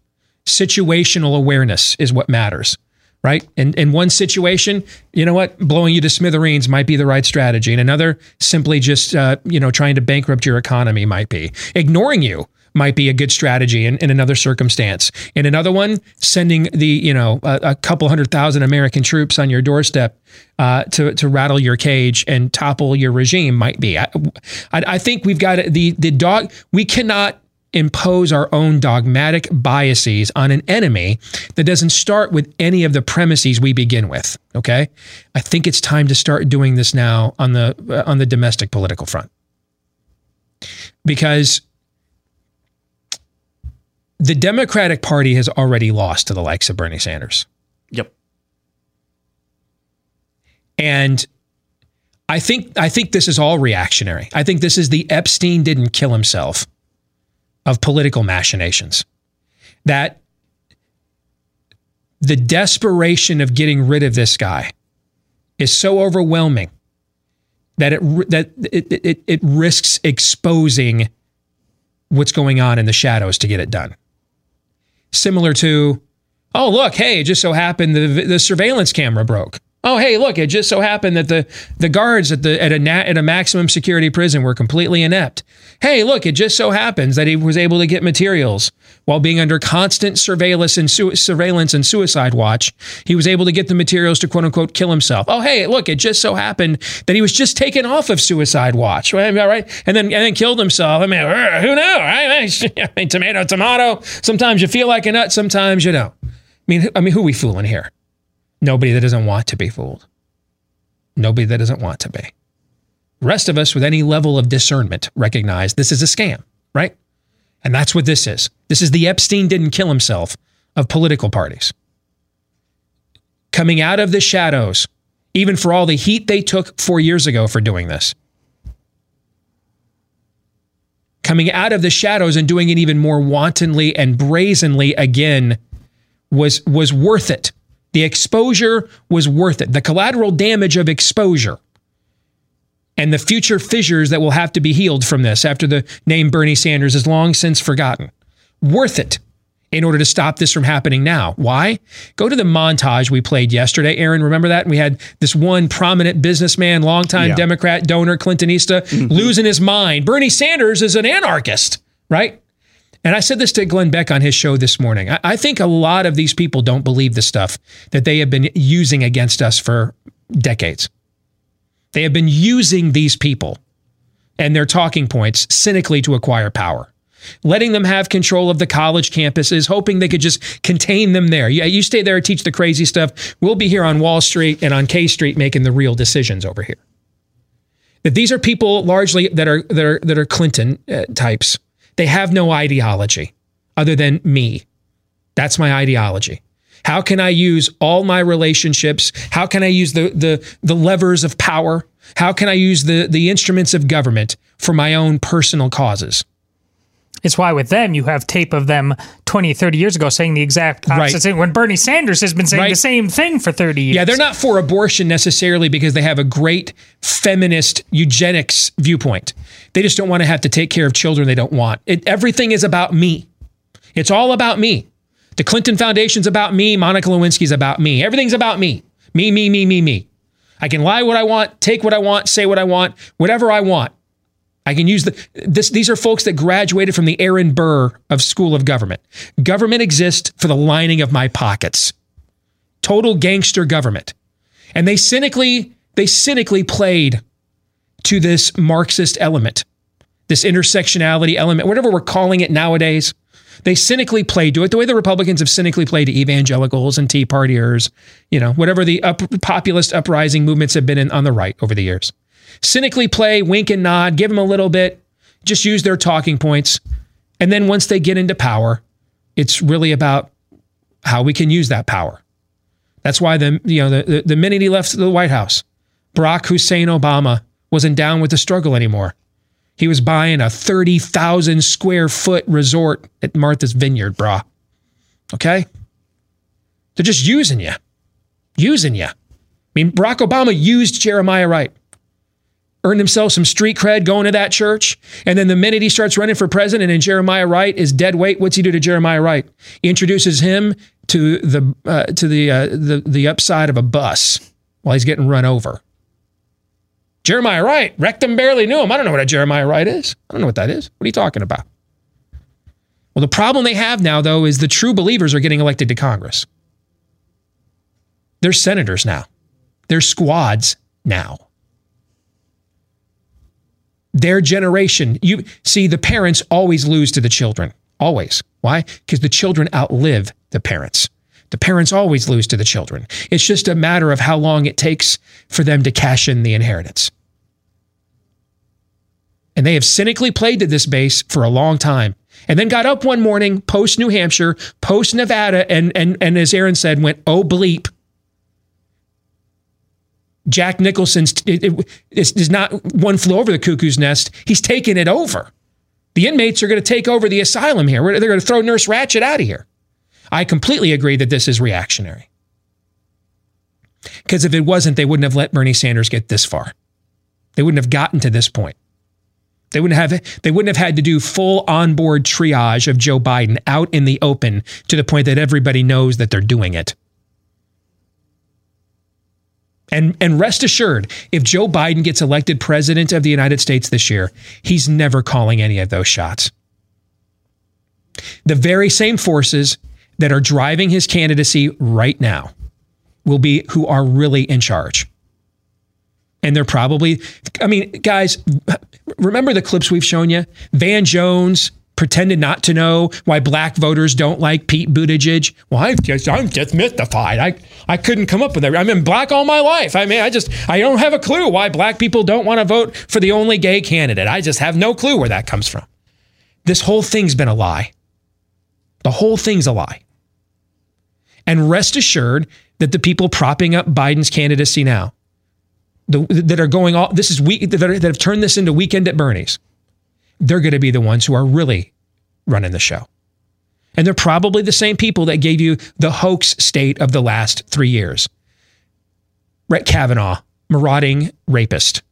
Speaker 2: Situational awareness is what matters right? And in one situation, you know what, blowing you to smithereens might be the right strategy. In another, simply just uh, you know trying to bankrupt your economy might be. Ignoring you might be a good strategy in, in another circumstance. In another one, sending the you know a, a couple hundred thousand American troops on your doorstep uh, to to rattle your cage and topple your regime might be. I, I, think we've got the the dog. We cannot impose our own dogmatic biases on an enemy that doesn't start with any of the premises we begin with okay i think it's time to start doing this now on the uh, on the domestic political front because the democratic party has already lost to the likes of bernie sanders
Speaker 4: Yep.
Speaker 2: and I think I think this is all reactionary. I think this is the Epstein didn't kill himself of political machinations. That the desperation of getting rid of this guy is so overwhelming that it that it, it, it risks exposing what's going on in the shadows to get it done. Similar to, oh look, hey, it just so happened the the surveillance camera broke. Oh, hey, look! It just so happened that the the guards at the at a at a maximum security prison were completely inept. Hey, look! It just so happens that he was able to get materials while being under constant surveillance and su- surveillance and suicide watch. He was able to get the materials to quote unquote kill himself. Oh, hey, look! It just so happened that he was just taken off of suicide watch, right? right? And then and then killed himself. I mean, uh, who knew, right? I mean, tomato, tomato. Sometimes you feel like a nut, sometimes you don't. I mean, I mean, who we fooling here? Nobody that doesn't want to be fooled. Nobody that doesn't want to be. Rest of us with any level of discernment recognize this is a scam, right? And that's what this is. This is the Epstein didn't kill himself of political parties. Coming out of the shadows, even for all the heat they took four years ago for doing this. Coming out of the shadows and doing it even more wantonly and brazenly again was, was worth it. The exposure was worth it. The collateral damage of exposure and the future fissures that will have to be healed from this after the name Bernie Sanders is long since forgotten. Worth it in order to stop this from happening now. Why? Go to the montage we played yesterday. Aaron, remember that? And We had this one prominent businessman, longtime
Speaker 4: Yeah.
Speaker 2: Democrat, donor, Clintonista, mm-hmm. losing his mind. Bernie Sanders is an anarchist, right? And I said this to Glenn Beck on his show this morning. I, I think a lot of these people don't believe the stuff that they have been using against us for decades. They have been using these people and their talking points cynically to acquire power, letting them have control of the college campuses, hoping they could just contain them there. You, you stay there, teach the crazy stuff. We'll be here on Wall Street and on K Street making the real decisions over here. That these are people largely that are that are that are Clinton uh, types. They have no ideology other than me. That's my ideology. How can I use all my relationships? How can I use the the the levers of power How can I use the, the instruments of government for my own personal causes?
Speaker 3: It's why with them you have tape of them 20, 30 years ago saying the exact opposite thing. When Bernie Sanders has been saying
Speaker 2: Right.
Speaker 3: the same thing for 30 years.
Speaker 2: Yeah, they're not for abortion necessarily because they have a great feminist eugenics viewpoint. They just don't want to have to take care of children they don't want. It, everything is about me. It's all about me. The Clinton Foundation's about me. Monica Lewinsky's about me. Everything's about me. Me, me, me, me, me. I can lie what I want, take what I want, say what I want, whatever I want. I can use the this these are folks that graduated from the Aaron Burr of School of Government. Government exists for the lining of my pockets. Total gangster government. And they cynically they cynically played to this Marxist element, this intersectionality element, whatever we're calling it nowadays. They cynically played to it the way the Republicans have cynically played to evangelicals and Tea Partiers, you know, whatever the up, populist uprising movements have been in, on the right over the years. Cynically play, wink and nod, give them a little bit, just use their talking points. And then once they get into power, it's really about how we can use that power. That's why the you know the, the, minute he left the White House, Barack Hussein Obama wasn't down with the struggle anymore. He was buying a 30,000 square foot resort at Martha's Vineyard, brah. Okay? They're just using you. Using you. I mean, Barack Obama used Jeremiah Wright. Earned himself some street cred going to that church. And then the minute he starts running for president and Jeremiah Wright is dead weight, what's he do to Jeremiah Wright? He introduces him to the uh, to the, uh, the the upside of a bus while he's getting run over. Jeremiah Wright, Rectum barely knew him. I don't know what a Jeremiah Wright is. I don't know what that is. What are you talking about? Well, the problem they have now, though, is the true believers are getting elected to Congress. They're senators now. They're squads now. Their generation, you see, the parents always lose to the children. Always. Why? Because the children outlive the parents. The parents always lose to the children. It's just a matter of how long it takes for them to cash in the inheritance. And they have cynically played to this base for a long time. And then got up one morning, post New Hampshire, post Nevada, and and and as Aaron said, went, oh bleep. Jack Nicholson's it, it, it's, it's not one flew over the cuckoo's nest. He's taking it over. The inmates are going to take over the asylum here. They're going to throw Nurse Ratched out of here. I completely agree that this is reactionary. Because if it wasn't, they wouldn't have let Bernie Sanders get this far. They wouldn't have gotten to this point. They wouldn't have they wouldn't have had to do full onboard triage of Joe Biden out in the open to the point that everybody knows that they're doing it. And and rest assured, if Joe Biden gets elected president of the United States this year, he's never calling any of those shots. The very same forces that are driving his candidacy right now will be who are really in charge. And they're probably, I mean, guys, remember the clips we've shown you? Van Jones pretended not to know why black voters don't like Pete Buttigieg. Well, I just, I'm just mystified. I, I couldn't come up with that. I've been black all my life. I mean, I just, I don't have a clue why black people don't want to vote for the only gay candidate. I just have no clue where that comes from. This whole thing's been a lie. The whole thing's a lie. And rest assured that the people propping up Biden's candidacy now, the, that are going all this is week that, are, that have turned this into weekend at Bernie's, they're going to be the ones who are really running the show. And they're probably the same people that gave you the hoax state of the last three years. Brett Kavanaugh, marauding rapist,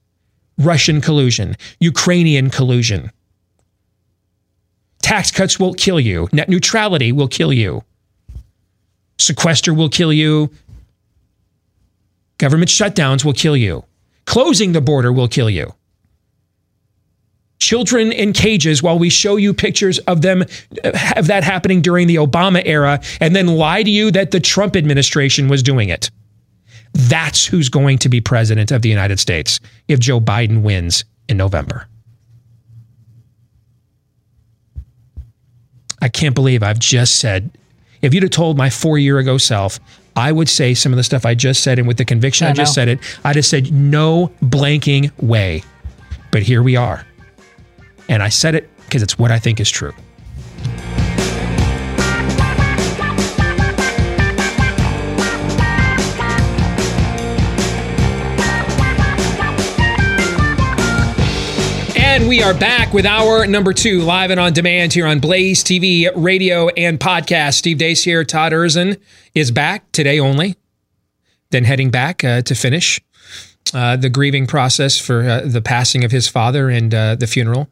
Speaker 2: Russian collusion, Ukrainian collusion. Tax cuts will kill you. Net neutrality will kill you. Sequester will kill you. Government shutdowns will kill you. Closing the border will kill you. Children in cages while we show you pictures of them uh, of that happening during the Obama era and then lie to you that the Trump administration was doing it. That's who's going to be president of the United States if Joe Biden wins in November. I can't believe I've just said if you'd have told my four year ago self, I would say some of the stuff I just said, and with the conviction I,
Speaker 3: I
Speaker 2: just said it, I'd have said no blanking way. But here we are. And I said it because it's what I think is true. And we are back with our number two, live and on demand here on Blaze TV, radio, and podcast. Steve Deace here. Todd Erzen is back today only. Then heading back uh, to finish uh, the grieving process for uh, the passing of his father and uh, the funeral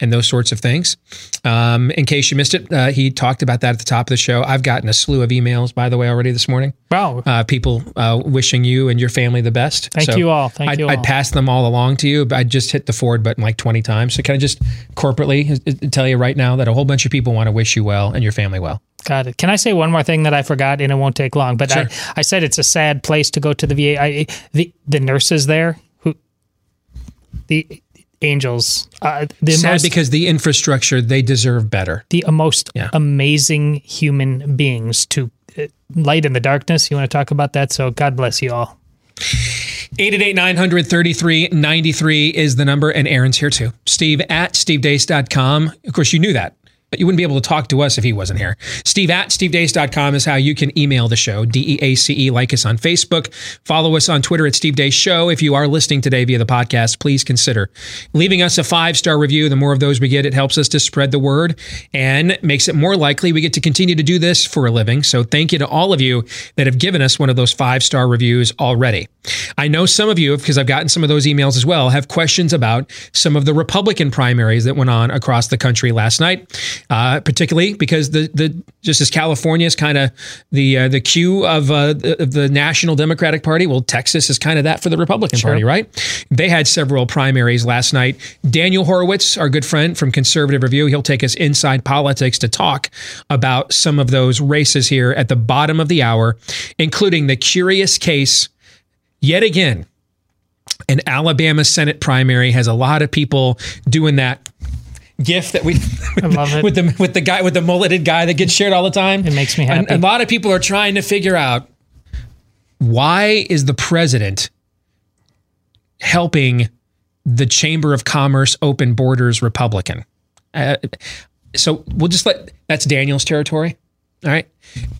Speaker 2: and those sorts of things. Um, in case you missed it, uh, he talked about that at the top of the show. I've gotten a slew of emails, by the way, already this morning.
Speaker 3: Wow.
Speaker 2: Uh, people uh, wishing you and your family the best.
Speaker 3: Thank you all. Thank
Speaker 2: I'd,
Speaker 3: you all.
Speaker 2: I'd pass them all along to you, but I just hit the forward button like 20 times. So can I just corporately uh, tell you right now that a whole bunch of people want to wish you well and your family well?
Speaker 3: Got it. Can I say one more thing that I forgot, and it won't take long? But
Speaker 2: Sure.
Speaker 3: I, I said it's a sad place to go to the VA. I, the the nurses there who the angels, uh, the
Speaker 2: Sad
Speaker 3: most
Speaker 2: because the infrastructure, they deserve better.
Speaker 3: the most
Speaker 2: Yeah.
Speaker 3: amazing human beings to uh, light in the darkness. You want to talk about that? So God bless you all.
Speaker 2: 888-900-3393 is the number, and Aaron's here too. Steve at stevedeace.com. Of course, you knew that. You wouldn't be able to talk to us if he wasn't here. Steve at stevedeace.com is how you can email the show. D-E-A-C-E. Like us on Facebook. Follow us on Twitter at Steve Deace Show. If you are listening today via the podcast, please consider leaving us a five-star review. The more of those we get, it helps us to spread the word and makes it more likely we get to continue to do this for a living. So thank you to all of you that have given us one of those five-star reviews already. I know some of you, because I've gotten some of those emails as well, have questions about some of the Republican primaries that went on across the country last night, uh, particularly because the the just as California is kind of the uh, the queue of, uh, the, of the National Democratic Party. Well, Texas is kind of that for the Republican Party, right? They had several primaries last night. Daniel Horowitz, our good friend from Conservative Review, he'll take us inside politics to talk about some of those races here at the bottom of the hour, including the curious case yet again, an Alabama Senate primary has a lot of people doing that gif that we
Speaker 3: it.
Speaker 2: with the with the guy with the mulleted guy that gets shared all the time.
Speaker 3: It makes me happy.
Speaker 2: And a lot of people are trying to figure out why is the president helping the Chamber of Commerce Open Borders Republican. Uh, so we'll just let that's Daniel's territory. All right.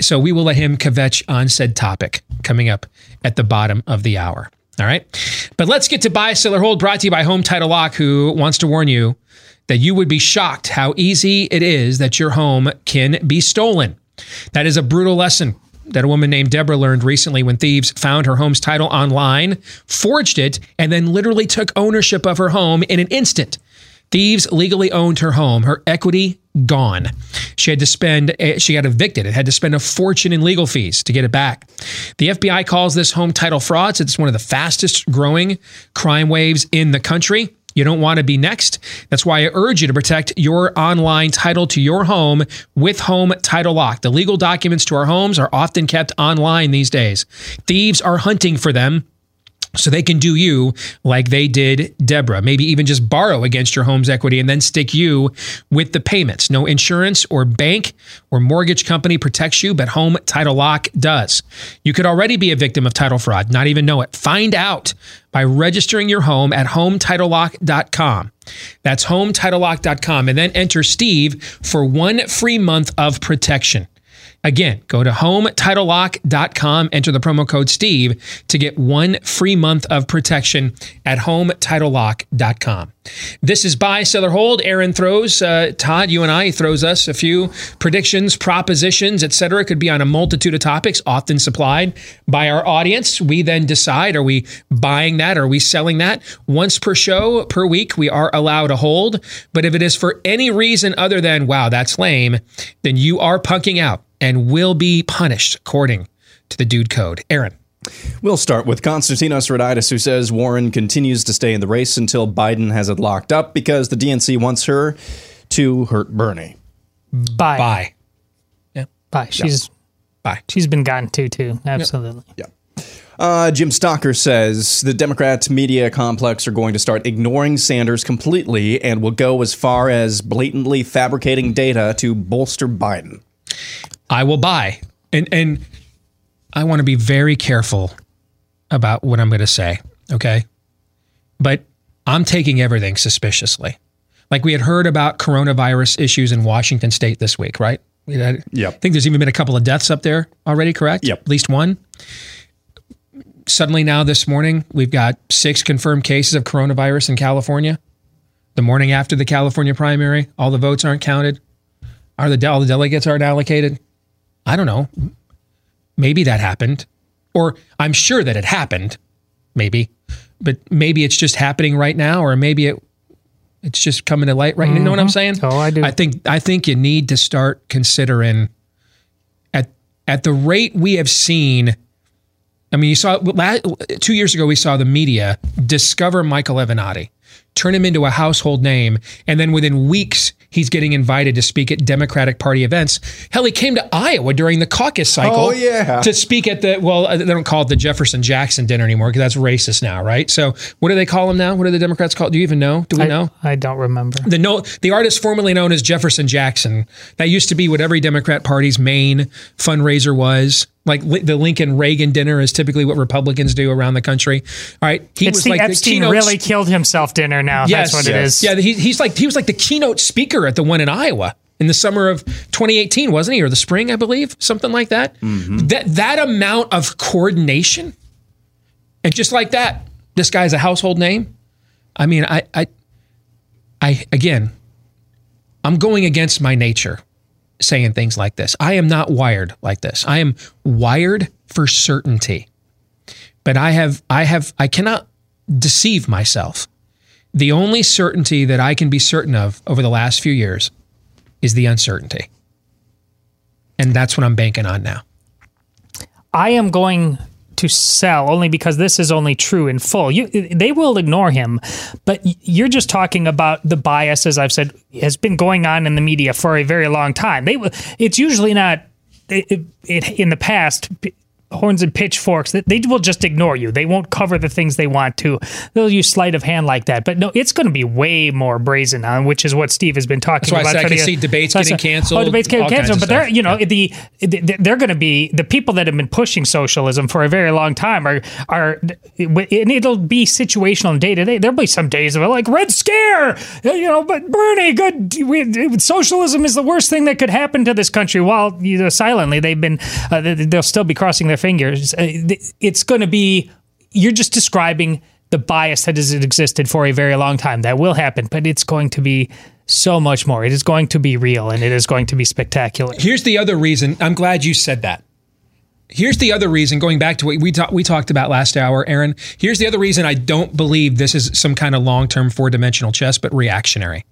Speaker 2: So we will let him kvetch on said topic coming up at the bottom of the hour. All right. But let's get to buy, sell, or hold brought to you by Home Title Lock, who wants to warn you that you would be shocked how easy it is that your home can be stolen. That is a brutal lesson that a woman named Deborah learned recently when thieves found her home's title online, forged it, and then literally took ownership of her home in an instant. Thieves legally owned her home, her equity gone. She had to spend, eh, she got evicted and had to spend a fortune in legal fees to get it back. The FBI calls this home title fraud. It's one of the fastest growing crime waves in the country. You don't want to be next. That's why I urge you to protect your online title to your home with Home Title Lock. The legal documents to our homes are often kept online these days. Thieves are hunting for them so they can do you like they did Deborah. Maybe even just borrow against your home's equity and then stick you with the payments. No insurance or bank or mortgage company protects you, but Home Title Lock does. You could already be a victim of title fraud, not even know it. Find out by registering your home at hometitlelock.com. That's hometitlelock.com and then enter Steve for one free month of protection. Again, go to hometitlelock.com, enter the promo code Steve to get one free month of protection at hometitlelock.com. This is buy, seller, hold. Aaron throws, uh, Todd, you and I, throws us a few predictions, propositions, etc. Could be on a multitude of topics, often supplied by our audience. We then decide are we buying that? Are we selling that? Once per show, per week, we are allowed to hold. But if it is for any reason other than, wow, that's lame, then you are punking out and will be punished according to the dude code. Aaron.
Speaker 4: We'll start with Konstantinos Roditis, who says Warren continues to stay in the race until Biden has it locked up because the DNC wants her to hurt Bernie.
Speaker 3: Bye.
Speaker 2: Bye. Yeah.
Speaker 3: Bye. She's
Speaker 2: Bye.
Speaker 3: She's been gotten to too. Absolutely.
Speaker 4: Yeah. Uh, Jim Stocker says the Democrat media complex are going to start ignoring Sanders completely and will go as far as blatantly fabricating data to bolster Biden.
Speaker 2: I will buy. And and I want to be very careful about what I'm going to say, okay? But I'm taking everything suspiciously. Like we had heard about coronavirus issues in Washington state this week, right? We had,
Speaker 4: Yep.
Speaker 2: I think there's even been a couple of deaths up there already, correct?
Speaker 4: Yep.
Speaker 2: At least one. Suddenly now this morning, we've got six confirmed cases of coronavirus in California. The morning after the California primary, all the votes aren't counted. Are the all the delegates aren't allocated? I don't know. Maybe that happened, or I'm sure that it happened. Maybe, but maybe it's just happening right now, or maybe it it's just coming to light right. Now. You know what I'm mm-hmm. saying?
Speaker 3: Oh, I do.
Speaker 2: I think I think you need to start considering at at the rate we have seen. I mean, you saw two years ago we saw the media discover Michael Avenatti, turn him into a household name, and then within weeks he's getting invited to speak at Democratic Party events. Hell, he came to Iowa during the caucus cycle.
Speaker 4: Oh, yeah.
Speaker 2: to speak at the well, uh, they don't call it the Jefferson Jackson dinner anymore because that's racist now, right? So what do they call him now? What do the Democrats call? it? Do you even know? Do we
Speaker 3: I,
Speaker 2: know?
Speaker 3: I don't remember.
Speaker 2: the no the artist formerly known as Jefferson Jackson. That used to be what every Democrat Party's main fundraiser was. Like li- the Lincoln Reagan dinner is typically what Republicans do around the country. All right, he
Speaker 3: it's
Speaker 2: was
Speaker 3: the
Speaker 2: like
Speaker 3: Epstein
Speaker 2: the keynote
Speaker 3: really killed himself dinner now.
Speaker 2: Yes,
Speaker 3: That's what it is.
Speaker 2: Yeah, he, he's like he was like the keynote speaker at the one in Iowa in the summer of 2018, wasn't he, or the spring, I believe, something like that. Mm-hmm. That that amount of coordination, and just like that, this guy's a household name. I mean, I, I, I again, I'm going against my nature saying things like this. I am not wired like this. I am wired for certainty. But I have I have I cannot deceive myself. The only certainty that I can be certain of over the last few years is the uncertainty. And that's what I'm banking on now.
Speaker 3: I am going to sell only because this is only true in full. You, they will ignore him, but you're just talking about the bias, as I've said, has been going on in the media for a very long time. They, it's usually not it, it, in the past. Horns and pitchforks, that they will just ignore you. They won't cover the things they want to. They'll use sleight of hand like that. But no, it's going to be way more brazen on, which is what Steve has been talking
Speaker 2: That's why I
Speaker 3: about.
Speaker 2: I can see debates getting
Speaker 3: a-
Speaker 2: canceled,
Speaker 3: Oh, debates getting canceled. But they're, you know, the, the they're going to be the people that have been pushing socialism for a very long time are are and it'll be situational and day to day. There'll be some days of it like Red Scare, you know. But Bernie, good we, socialism is the worst thing that could happen to this country. While you know, silently they've been, uh, they- they'll still be crossing their fingers. Uh, It's going to be. You're just describing the bias that has existed for a very long time. That will happen, but it's going to be so much more. It is going to be real and it is going to be spectacular.
Speaker 2: Here's the other reason. I'm glad you said that. Here's the other reason, going back to what we, ta- we talked about last hour, Aaron. Here's the other reason I don't believe this is some kind of long term four dimensional chess, but reactionary.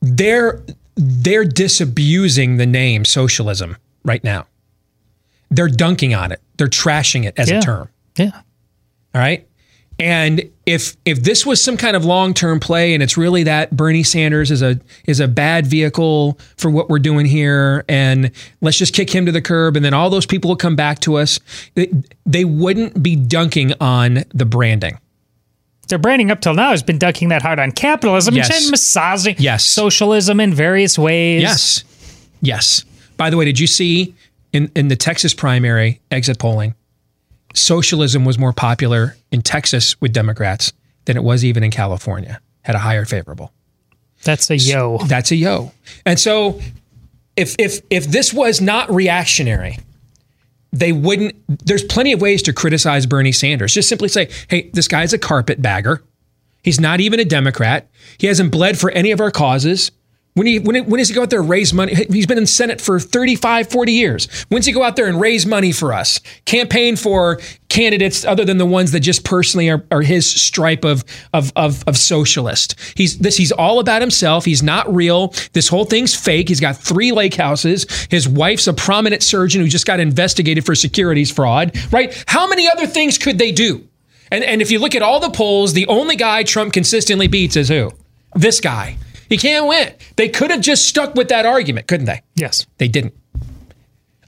Speaker 2: They're, they're disabusing the name socialism right now. They're dunking on it, they're trashing it as
Speaker 3: Yeah.
Speaker 2: a term.
Speaker 3: Yeah.
Speaker 2: All right. And if if this was some kind of long term play, and it's really that Bernie Sanders is a is a bad vehicle for what we're doing here, and let's just kick him to the curb, and then all those people will come back to us, they, they wouldn't be dunking on the branding.
Speaker 3: Their branding up till now has been dunking that hard on capitalism
Speaker 2: Yes.
Speaker 3: and massaging
Speaker 2: Yes.
Speaker 3: socialism in various ways.
Speaker 2: Yes, yes. By the way, did you see in in the Texas primary exit polling, socialism was more popular in Texas with Democrats than it was even in California. Had a higher favorable.
Speaker 3: That's a yo.
Speaker 2: That's a yo. And so if if if this was not reactionary, they wouldn't there's plenty of ways to criticize Bernie Sanders. Just simply say, "Hey, this guy's a carpetbagger. He's not even a Democrat. He hasn't bled for any of our causes." When, he, when, when does he go out there and raise money? He's been in Senate for 35, 40 years. When's he go out there and raise money for us? Campaign for candidates other than the ones that just personally are, are his stripe of, of, of, of socialist. He's this. He's all about himself. He's not real. This whole thing's fake. He's got three lake houses. His wife's a prominent surgeon who just got investigated for securities fraud. Right? How many other things could they do? And and if you look at all the polls, the only guy Trump consistently beats is who? This guy. He can't win. They could have just stuck with that argument, couldn't they?
Speaker 3: Yes.
Speaker 2: They didn't.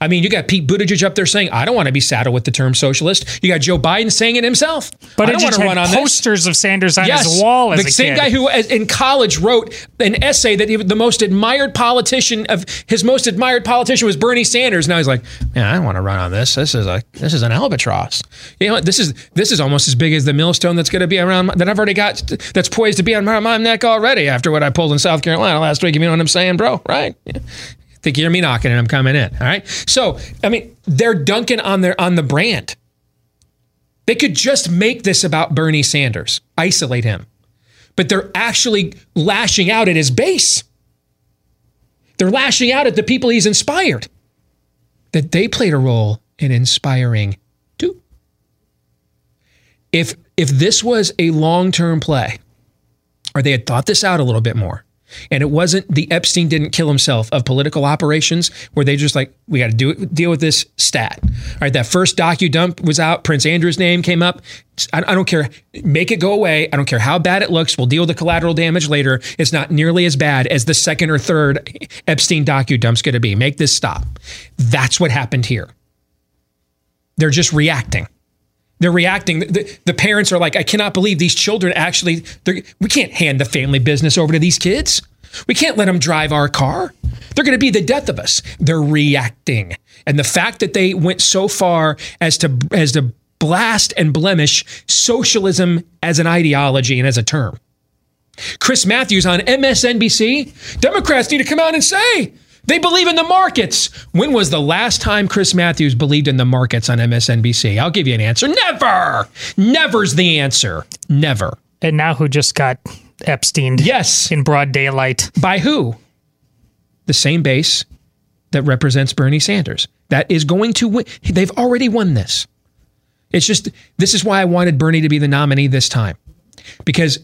Speaker 2: I mean, you got Pete Buttigieg up there saying, I don't want to be saddled with the term socialist. You got Joe Biden saying it himself.
Speaker 3: But
Speaker 2: I don't want to run on this.
Speaker 3: posters of Sanders on his wall as
Speaker 2: the same
Speaker 3: kid.
Speaker 2: guy who uh, in college wrote an essay that he, the most admired politician of his most admired politician was Bernie Sanders. Now he's like, man, I don't want to run on this. This is a this is an albatross. You know what? This is this is almost as big as the millstone that's going to be around that I've already got that's poised to be on my, my neck already after what I pulled in South Carolina last week. You know what I'm saying, bro? Right? Yeah. Think you hear me knocking and I'm coming in. All right. So I mean, they're dunking on their on the brand. They could just make this about Bernie Sanders, isolate him. but they're actually lashing out at his base. They're lashing out at the people he's inspired. That they played a role in inspiring too. If if this was a long-term play, or they had thought this out a little bit more, and it wasn't the Epstein didn't kill himself of political operations where they just like, we got to do deal with this stat. All right, that first docu dump was out. Prince Andrew's name came up. I, I don't care. Make it go away. I don't care how bad it looks. We'll deal with the collateral damage later. It's not nearly as bad as the second or third Epstein docu dump's going to be. Make this stop. That's what happened here. They're just reacting. They're reacting. The, the parents are like, I cannot believe these children actually, we can't hand the family business over to these kids. We can't let them drive our car. They're going to be the death of us. They're reacting. And the fact that they went so far as to, as to blast and blemish socialism as an ideology and as a term. Chris Matthews on MSNBC, Democrats need to come out and say, they believe in the markets. When was the last time Chris Matthews believed in the markets on MSNBC? I'll give you an answer. Never. Never's the answer. Never.
Speaker 3: And now who just got Epstein?
Speaker 2: Yes.
Speaker 3: In broad daylight.
Speaker 2: By who? The same base that represents Bernie Sanders. That is going to win. They've already won this. It's just, this is why I wanted Bernie to be the nominee this time. Because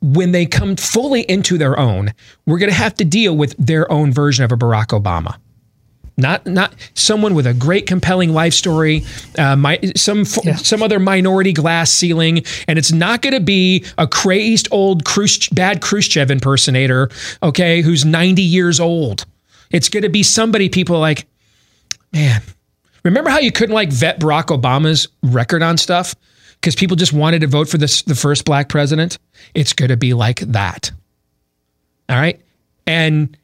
Speaker 2: when they come fully into their own, we're going to have to deal with their own version of a Barack Obama. Not not someone with a great compelling life story, uh, my, some yeah. some other minority glass ceiling, and it's not going to be a crazed old Khrushchev, bad Khrushchev impersonator, okay, who's ninety years old. It's going to be somebody people like, man. Remember how you couldn't like vet Barack Obama's record on stuff? Because people just wanted to vote for this, the first black president. It's going to be like that. All right. And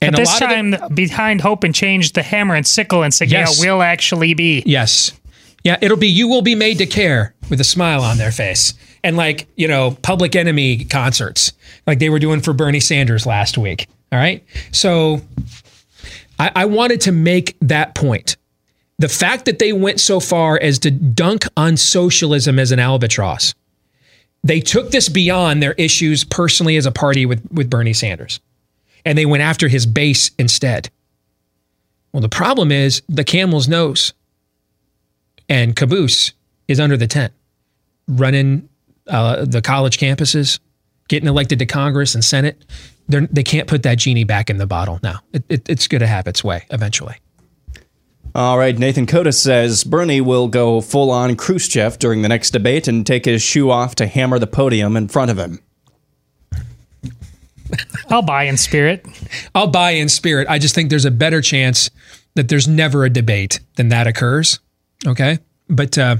Speaker 2: and
Speaker 3: but this time, the, behind hope and change, the hammer and sickle and say, yes. yeah, will actually be.
Speaker 2: Yes. Yeah, it'll be you will be made to care with a smile on their face. And like, you know, public enemy concerts like they were doing for Bernie Sanders last week. All right. So I, I wanted to make that point the fact that they went so far as to dunk on socialism as an albatross, they took this beyond their issues personally as a party with, with Bernie Sanders. And they went after his base instead. Well, the problem is the camel's nose and caboose is under the tent, running uh, the college campuses, getting elected to Congress and Senate. They're, they can not put that genie back in the bottle now. It, it, it's going to have its way eventually.
Speaker 4: All right, Nathan Koda says Bernie will go full on Khrushchev during the next debate and take his shoe off to hammer the podium in front of him.
Speaker 3: I'll buy in spirit.
Speaker 2: I'll buy in spirit. I just think there's a better chance that there's never a debate than that occurs. Okay. But, uh,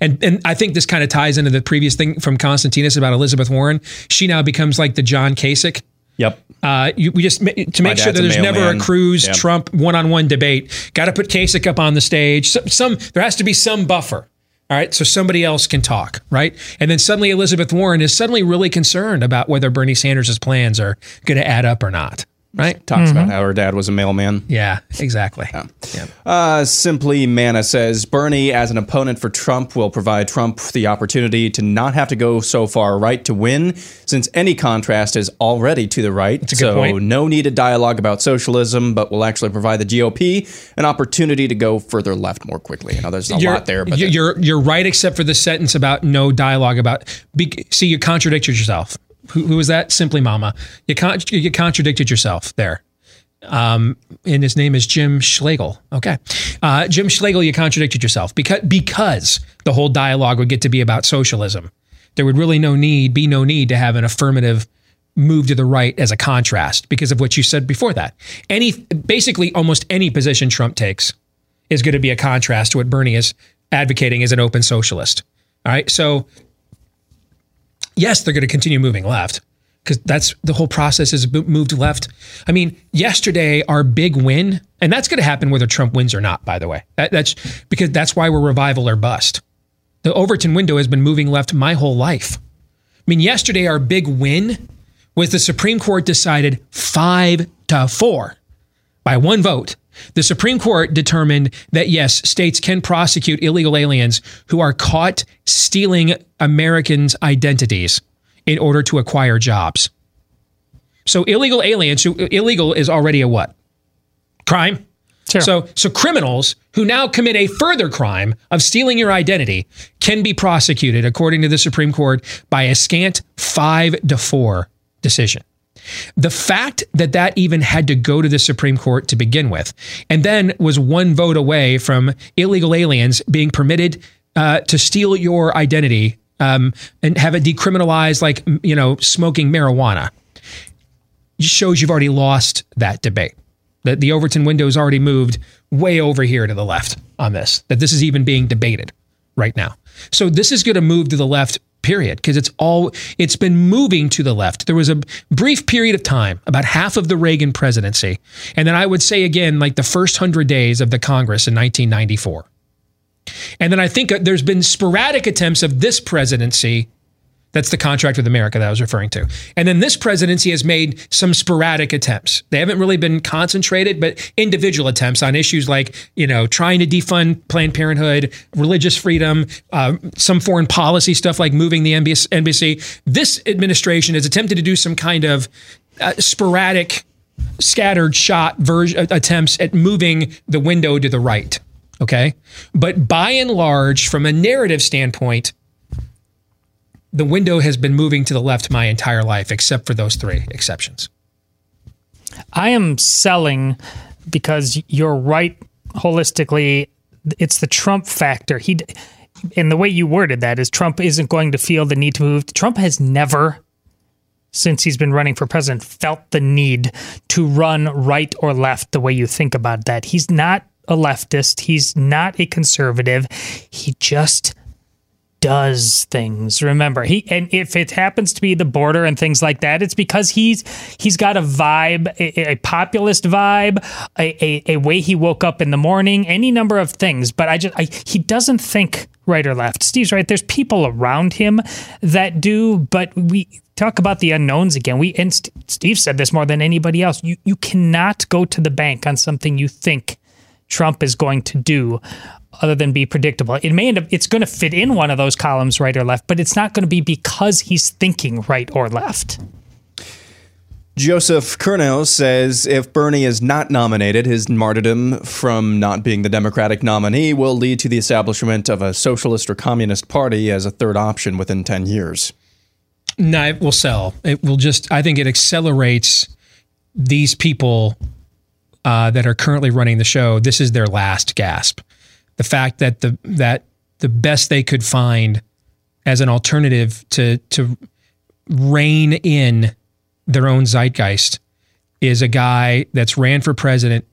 Speaker 2: and and I think this kind of ties into the previous thing from Constantinus about Elizabeth Warren. She now becomes like the John Kasich
Speaker 4: Yep.
Speaker 2: Uh, you, we just to make sure that there's never man. a Cruz yep. Trump one-on-one debate. Got to put Kasich up on the stage. Some, some there has to be some buffer. All right, so somebody else can talk, right? And then suddenly Elizabeth Warren is suddenly really concerned about whether Bernie Sanders' plans are going to add up or not right?
Speaker 4: Talks mm-hmm. about how her dad was a mailman.
Speaker 2: Yeah, exactly.
Speaker 4: Yeah. Uh, Simply Mana says Bernie, as an opponent for Trump, will provide Trump the opportunity to not have to go so far right to win, since any contrast is already to the right. so point. no needed dialogue about socialism, but will actually provide the GOP an opportunity to go further left more quickly. I know there's a you're, lot there, but
Speaker 2: you're you're right, except for the sentence about no dialogue about. Be, see, you contradict yourself who, was that? Simply Mama. You, con- you contradicted yourself there. Um, and his name is Jim Schlegel. Okay. Uh, Jim Schlegel, you contradicted yourself because, because the whole dialogue would get to be about socialism. There would really no need, be no need to have an affirmative move to the right as a contrast because of what you said before that. Any, basically almost any position Trump takes is going to be a contrast to what Bernie is advocating as an open socialist. All right. So yes, they're going to continue moving left because that's the whole process is moved left. I mean, yesterday our big win, and that's going to happen whether Trump wins or not. By the way, that, that's because that's why we're revival or bust. The Overton window has been moving left my whole life. I mean, yesterday our big win was the Supreme Court decided five to four by one vote the Supreme Court determined that yes, states can prosecute illegal aliens who are caught stealing Americans' identities in order to acquire jobs. So illegal aliens, who illegal is already a what? Crime.
Speaker 3: Sure.
Speaker 2: So so criminals who now commit a further crime of stealing your identity can be prosecuted according to the Supreme Court by a scant 5 to 4 decision. The fact that that even had to go to the Supreme Court to begin with, and then was one vote away from illegal aliens being permitted uh, to steal your identity um, and have it decriminalized, like you know, smoking marijuana, shows you've already lost that debate. That the Overton window has already moved way over here to the left on this. That this is even being debated right now. So this is going to move to the left period because it's all it's been moving to the left. There was a brief period of time about half of the reagan presidency and then i would say again like the first 100 days of the congress in 1994 and then i think uh, there's been sporadic attempts of this presidency that's the contract with America that I was referring to. And then this presidency has made some sporadic attempts. They haven't really been concentrated, but individual attempts on issues like, you know, trying to defund Planned Parenthood, religious freedom, uh, some foreign policy stuff like moving the embassy. This administration has attempted to do some kind of uh, sporadic, scattered shot version attempts at moving the window to the right. Okay. But by and large, from a narrative standpoint, the window has been moving to the left my entire life, except for those three exceptions.
Speaker 3: I am selling because you're right holistically. It's the Trump factor. He, and the way you worded that is Trump isn't going to feel the need to move. Trump has never, since he's been running for president, felt the need to run right or left the way you think about that. He's not a leftist. He's not a conservative. He just does things. Remember, he and if it happens to be the border and things like that, it's because he's he's got a vibe, a, a populist vibe, a, a, a way he woke up in the morning, any number of things. But I just I, he doesn't think right or left. Steve's right. There's people around him that do, but we talk about the unknowns again. We and Steve said this more than anybody else. You you cannot go to the bank on something you think Trump is going to do other than be predictable. It may end up it's going to fit in one of those columns right or left, but it's not going to be because he's thinking right or left.
Speaker 4: Joseph Kernow says if Bernie is not nominated, his martyrdom from not being the Democratic nominee will lead to the establishment of a socialist or communist party as a third option within 10 years.
Speaker 2: No, it will sell. It will just, I think it accelerates these people uh, that are currently running the show. This is their last gasp the fact that the that the best they could find as an alternative to to rein in their own zeitgeist is a guy that's ran for president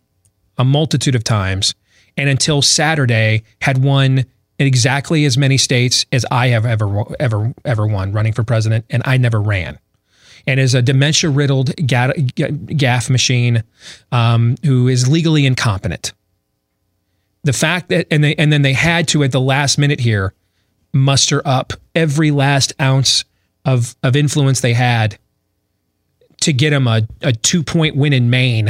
Speaker 2: a multitude of times and until Saturday had won in exactly as many states as I have ever ever ever won running for president and I never ran. And is a dementia riddled gaff machine um, who is legally incompetent the fact that and they and then they had to at the last minute here muster up every last ounce of of influence they had to get him a, a two point win in Maine,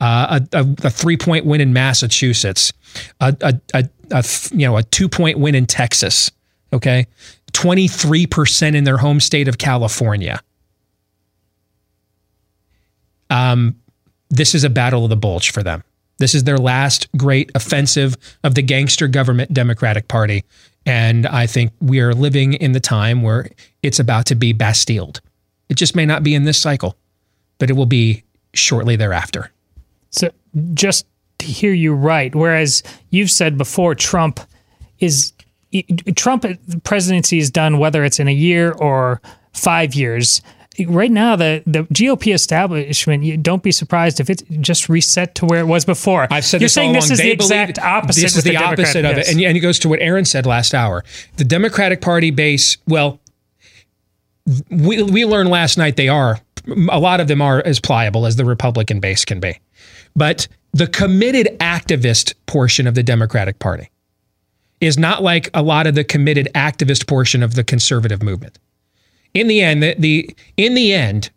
Speaker 2: uh, a, a, a, three point win in Massachusetts, a, a, a, a you know a two point win in Texas. Okay, twenty three percent in their home state of California. Um, this is a battle of the bulge for them. This is their last great offensive of the gangster government Democratic Party. And I think we are living in the time where it's about to be bastilled. It just may not be in this cycle, but it will be shortly thereafter.
Speaker 3: So just to hear you right, whereas you've said before, Trump is Trump presidency is done whether it's in a year or five years right now the the GOP establishment. You don't be surprised if it's just reset to where it was before.
Speaker 2: I've said
Speaker 3: You're
Speaker 2: this
Speaker 3: saying
Speaker 2: all
Speaker 3: this is
Speaker 2: they
Speaker 3: the exact opposite.
Speaker 2: This is the, the opposite of
Speaker 3: yes.
Speaker 2: it, and, and it goes to what Aaron said last hour. The Democratic Party base. Well, we we learned last night they are a lot of them are as pliable as the Republican base can be, but the committed activist portion of the Democratic Party is not like a lot of the committed activist portion of the conservative movement in the end, the, the in the end,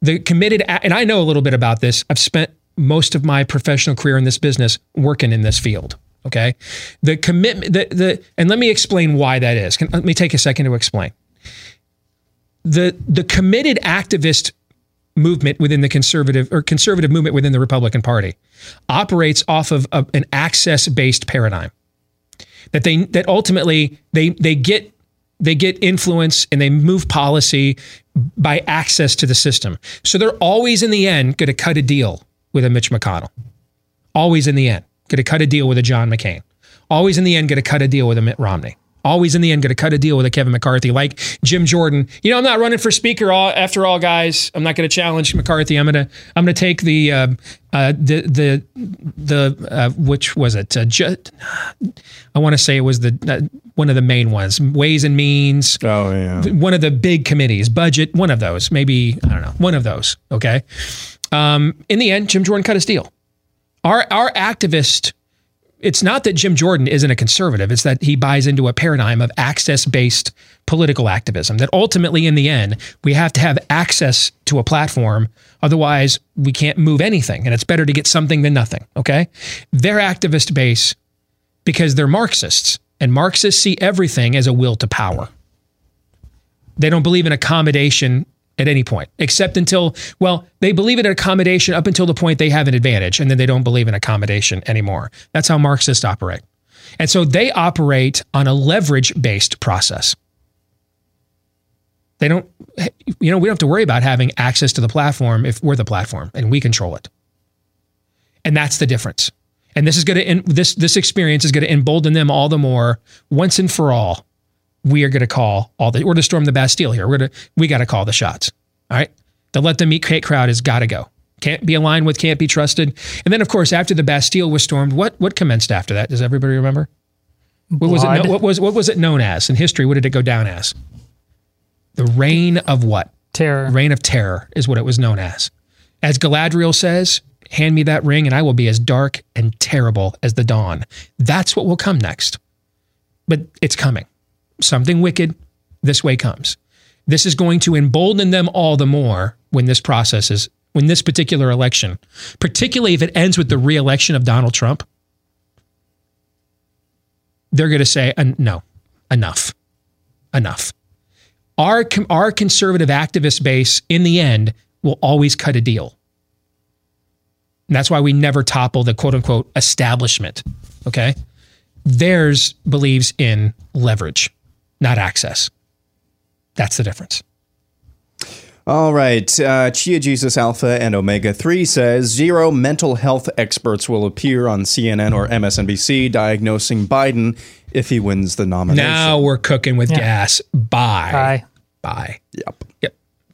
Speaker 2: the committed and I know a little bit about this. I've spent most of my professional career in this business working in this field. Okay, the commitment, the the, and let me explain why that is. Can, let me take a second to explain. the the committed activist movement within the conservative or conservative movement within the Republican Party operates off of a, an access based paradigm that they that ultimately they they get they get influence and they move policy by access to the system. So they're always in the end going to cut a deal with a Mitch McConnell. Always in the end going to cut a deal with a John McCain. Always in the end going to cut a deal with a Mitt Romney always in the end going to cut a deal with a Kevin McCarthy, like Jim Jordan. You know, I'm not running for speaker. All after all, guys, I'm not going to challenge McCarthy. I'm gonna I'm gonna take the uh, uh, the the the uh, which was it? Uh, ju- I want to say it was the uh, one of the main ones, Ways and Means.
Speaker 4: Oh yeah,
Speaker 2: one of the big committees, budget. One of those, maybe I don't know, one of those. Okay. Um, in the end, Jim Jordan cut his deal. Our our activist it's not that Jim Jordan isn't a conservative, it's that he buys into a paradigm of access based political activism. That ultimately, in the end, we have to have access to a platform. Otherwise, we can't move anything. And it's better to get something than nothing. Okay. Their activist base, because they're Marxists, and Marxists see everything as a will to power. They don't believe in accommodation at any point, except until, well, they believe in accommodation up until the point they have an advantage, and then they don't believe in accommodation anymore. That's how Marxists operate. And so they operate on a leverage based process. They don't, you know, we don't have to worry about having access to the platform if we're the platform and we control it. And that's the difference. And this is going to, this, this experience is going to embolden them all the more once and for all we are going to call all the, we're to storm the Bastille here. We're going to, we got to call the shots. All right. The let them eat cake crowd has got to go. Can't be aligned with, can't be trusted. And then, of course, after the Bastille was stormed, what what commenced after that? Does everybody remember? What was it? What was what was it known as in history? What did it go down as? The reign of what?
Speaker 3: Terror.
Speaker 2: Reign of terror is what it was known as. As Galadriel says, "Hand me that ring, and I will be as dark and terrible as the dawn." That's what will come next. But it's coming something wicked this way comes. This is going to embolden them all the more when this process is, when this particular election, particularly if it ends with the reelection of Donald Trump, they're going to say, no, enough, enough. Our, our conservative activist base, in the end, will always cut a deal. And that's why we never topple the quote unquote establishment. Okay. Theirs believes in leverage not access. That's the difference.
Speaker 4: All right. Uh, Chia Jesus Alpha and Omega 3 says zero mental health experts will appear on CNN or MSNBC diagnosing Biden if he wins the nomination.
Speaker 2: Now we're cooking with yeah. gas. Bye.
Speaker 3: Bye.
Speaker 2: Bye.
Speaker 4: Yep.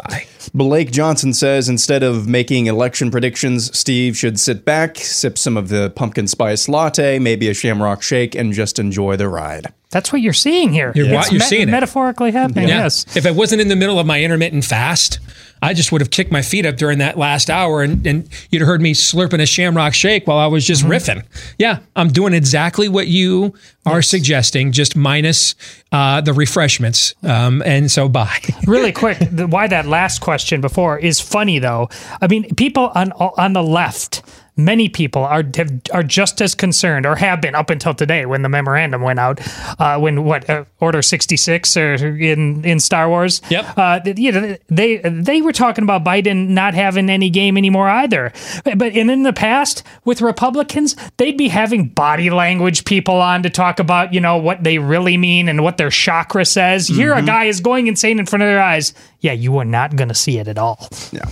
Speaker 2: Yep. Bye.
Speaker 4: Blake Johnson says instead of making election predictions, Steve should sit back, sip some of the pumpkin spice latte, maybe a shamrock shake, and just enjoy the ride.
Speaker 3: That's what you're seeing here.
Speaker 2: You're, you're me- seeing it.
Speaker 3: Metaphorically happening, yeah. yes.
Speaker 2: If I wasn't in the middle of my intermittent fast, I just would have kicked my feet up during that last hour and, and you'd have heard me slurping a shamrock shake while I was just mm-hmm. riffing. Yeah, I'm doing exactly what you are yes. suggesting, just minus uh, the refreshments. Um, and so bye.
Speaker 3: really quick, the, why that last question before is funny though. I mean, people on on the left many people are have, are just as concerned or have been up until today when the memorandum went out uh, when what uh, order 66 or in in Star Wars?
Speaker 2: Yep.
Speaker 3: Uh, you know they they were talking about Biden not having any game anymore either. But and in the past with Republicans they'd be having body language people on to talk about you know what they really mean and what their chakra says. Mm-hmm. here a guy is going insane in front of their eyes. Yeah you are not going to see it at all.
Speaker 4: Yeah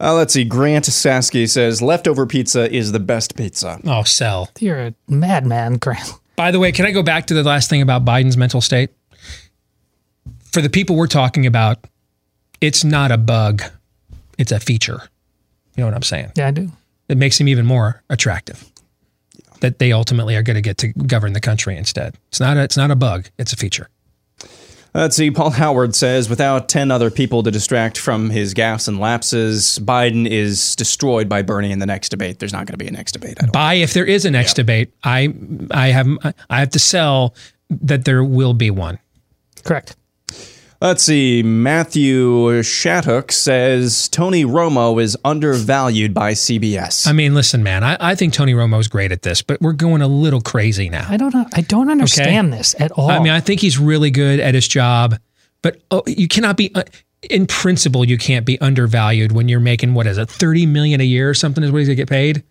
Speaker 4: uh, let's see. Grant Sasky says leftover pizza is the best pizza.
Speaker 2: Oh, sell.
Speaker 3: You're a madman, Grant.
Speaker 2: By the way, can I go back to the last thing about Biden's mental state? For the people we're talking about, it's not a bug, it's a feature. You know what I'm saying?
Speaker 3: Yeah, I do.
Speaker 2: It makes him even more attractive. That they ultimately are going to get to govern the country instead. It's not a, it's not a bug, it's a feature.
Speaker 4: Let's see. Paul Howard says without 10 other people to distract from his gaffes and lapses, Biden is destroyed by Bernie in the next debate. There's not going to be a next debate.
Speaker 2: By if there is a next yep. debate, I I have I have to sell that there will be one.
Speaker 3: Correct.
Speaker 4: Let's see. Matthew Shattuck says Tony Romo is undervalued by CBS.
Speaker 2: I mean, listen, man, I, I think Tony Romo is great at this, but we're going a little crazy now.
Speaker 3: I don't know. I don't understand okay? this at all.
Speaker 2: I mean, I think he's really good at his job, but oh, you cannot be. Uh, in principle, you can't be undervalued when you're making what is it, thirty million a year or something is what he's gonna get paid.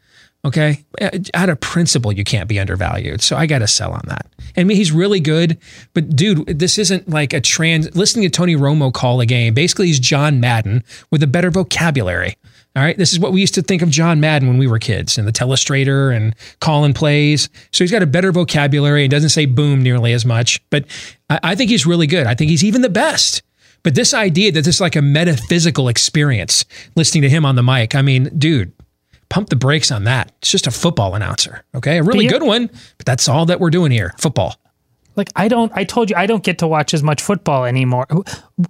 Speaker 2: Okay, uh, out of principle, you can't be undervalued. So I got to sell on that. I mean, he's really good, but dude, this isn't like a trans. Listening to Tony Romo call a game, basically, he's John Madden with a better vocabulary. All right, this is what we used to think of John Madden when we were kids, and the telestrator and calling plays. So he's got a better vocabulary and doesn't say boom nearly as much. But I, I think he's really good. I think he's even the best. But this idea that this is like a metaphysical experience, listening to him on the mic, I mean, dude, pump the brakes on that. It's just a football announcer. Okay. A really good one, but that's all that we're doing here. Football.
Speaker 3: Like I don't I told you I don't get to watch as much football anymore.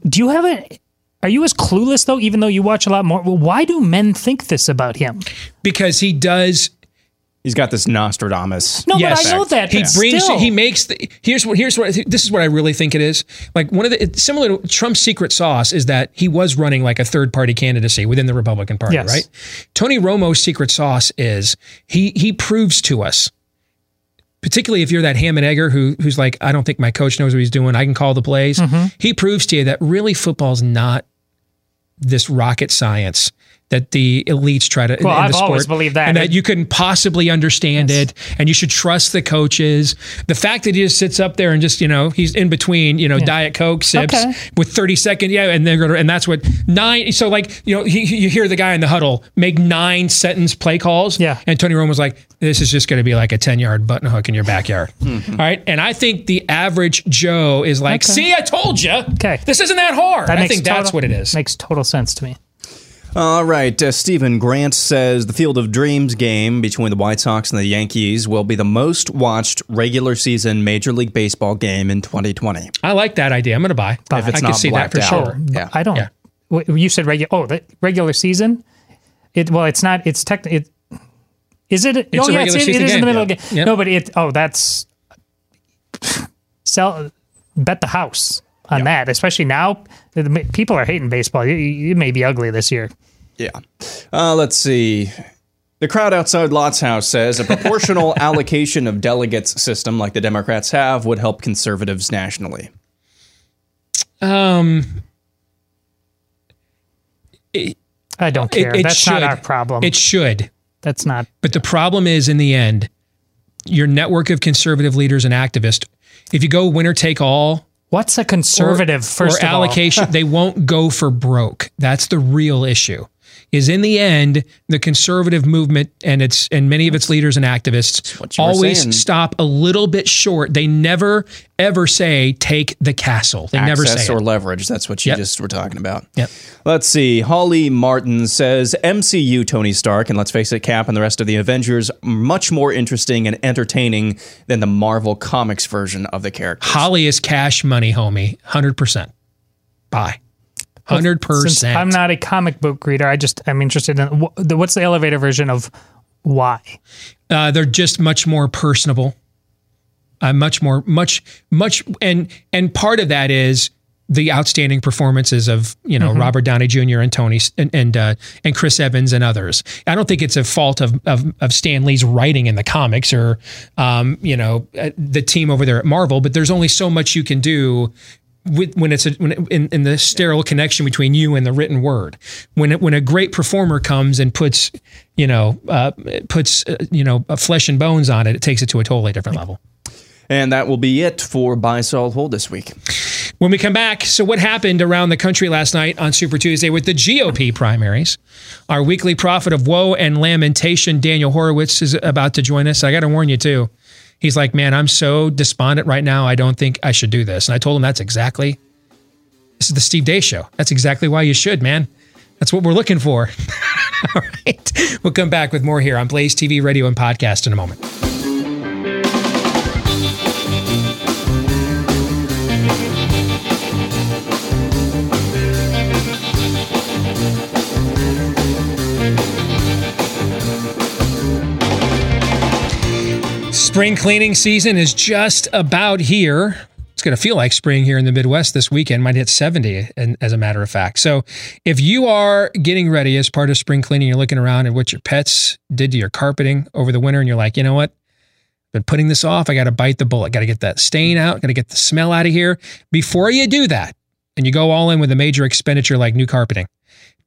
Speaker 3: Do you have a are you as clueless though, even though you watch a lot more? Well, why do men think this about him?
Speaker 2: Because he does
Speaker 4: He's got this Nostradamus.
Speaker 3: No, yes. but I know that.
Speaker 2: He brings. Still. He makes. The, here's what. Here's what. This is what I really think it is. Like one of the similar to Trump's secret sauce is that he was running like a third party candidacy within the Republican Party, yes. right? Tony Romo's secret sauce is he he proves to us particularly if you're that ham and egger who who's like, I don't think my coach knows what he's doing. I can call the plays. Mm-hmm. He proves to you that really football's not this rocket science that the elites try to
Speaker 3: well, I've
Speaker 2: the sport,
Speaker 3: always believed that,
Speaker 2: and that you couldn't possibly understand yes. it, and you should trust the coaches. The fact that he just sits up there and just you know he's in between you know yeah. diet coke sips okay. with thirty second yeah, and they're gonna, and that's what nine. So like you know he, you hear the guy in the huddle make nine sentence play calls,
Speaker 3: yeah,
Speaker 2: and Tony Romo was like, this is just going to be like a ten yard button hook in your backyard, mm-hmm. All right, and I think the average Joe is like, okay. see, I told you,
Speaker 3: okay,
Speaker 2: this isn't that hard. That I think total, that's what it is.
Speaker 3: Makes total sense to me.
Speaker 4: All right. Uh, Stephen Grant says the Field of Dreams game between the White Sox and the Yankees will be the most watched regular season Major League Baseball game in 2020.
Speaker 2: I like that idea. I'm going to buy.
Speaker 4: If it's
Speaker 2: I
Speaker 4: not
Speaker 2: can see that for
Speaker 4: out.
Speaker 2: sure.
Speaker 3: Yeah. I don't. Yeah. You said regular. Oh, the regular season. It well, it's not. It's tech. It is it.
Speaker 2: It's
Speaker 3: oh yeah,
Speaker 2: it's,
Speaker 3: it,
Speaker 2: it
Speaker 3: is
Speaker 2: game.
Speaker 3: in the middle
Speaker 2: yeah.
Speaker 3: of the game. Yep. No, but it. Oh, that's sell. Bet the house on yep. that, especially now. People are hating baseball. It, it may be ugly this year.
Speaker 4: Yeah. Uh, let's see. The crowd outside Lott's house says a proportional allocation of delegates system like the Democrats have would help conservatives nationally.
Speaker 2: Um,
Speaker 3: it, I don't care. It, it That's should. not our problem.
Speaker 2: It should.
Speaker 3: That's not.
Speaker 2: But the problem is, in the end, your network of conservative leaders and activists. If you go winner take all,
Speaker 3: what's a conservative
Speaker 2: or,
Speaker 3: first
Speaker 2: or allocation? they won't go for broke. That's the real issue is in the end the conservative movement and its and many of its leaders and activists always stop a little bit short. They never ever say take the castle. They
Speaker 4: Access
Speaker 2: never say
Speaker 4: or
Speaker 2: it.
Speaker 4: leverage. That's what you yep. just were talking about.
Speaker 2: Yep.
Speaker 4: Let's see. Holly Martin says MCU Tony Stark and let's face it, Cap and the rest of the Avengers much more interesting and entertaining than the Marvel Comics version of the character.
Speaker 2: Holly is cash money, homie. Hundred percent. Bye. Hundred percent.
Speaker 3: I'm not a comic book reader. I just I'm interested in what's the elevator version of why.
Speaker 2: Uh, they're just much more personable. Uh, much more, much, much, and and part of that is the outstanding performances of you know mm-hmm. Robert Downey Jr. and Tony and and, uh, and Chris Evans and others. I don't think it's a fault of of, of Stan Lee's writing in the comics or um, you know uh, the team over there at Marvel, but there's only so much you can do with, when it's a, when it, in, in the sterile connection between you and the written word. When it, when a great performer comes and puts, you know, uh, puts uh, you know flesh and bones on it, it takes it to a totally different level.
Speaker 4: And that will be it for Buy Sell Hold this week.
Speaker 2: When we come back, so what happened around the country last night on Super Tuesday with the GOP primaries? Our weekly prophet of woe and lamentation, Daniel Horowitz, is about to join us. I got to warn you too he's like, man, I'm so despondent right now. I don't think I should do this. And I told him that's exactly, this is the Steve Deace show. That's exactly why you should, man. That's what we're looking for. All right. We'll come back with more here on Blaze TV, radio, and podcast in a moment. Spring cleaning season is just about here. It's going to feel like spring here in the Midwest this weekend. Might hit 70, as a matter of fact. So, if you are getting ready as part of spring cleaning, you're looking around at what your pets did to your carpeting over the winter, and you're like, you know what? Been putting this off. I got to bite the bullet. Got to get that stain out. Got to get the smell out of here. Before you do that, and you go all in with a major expenditure like new carpeting,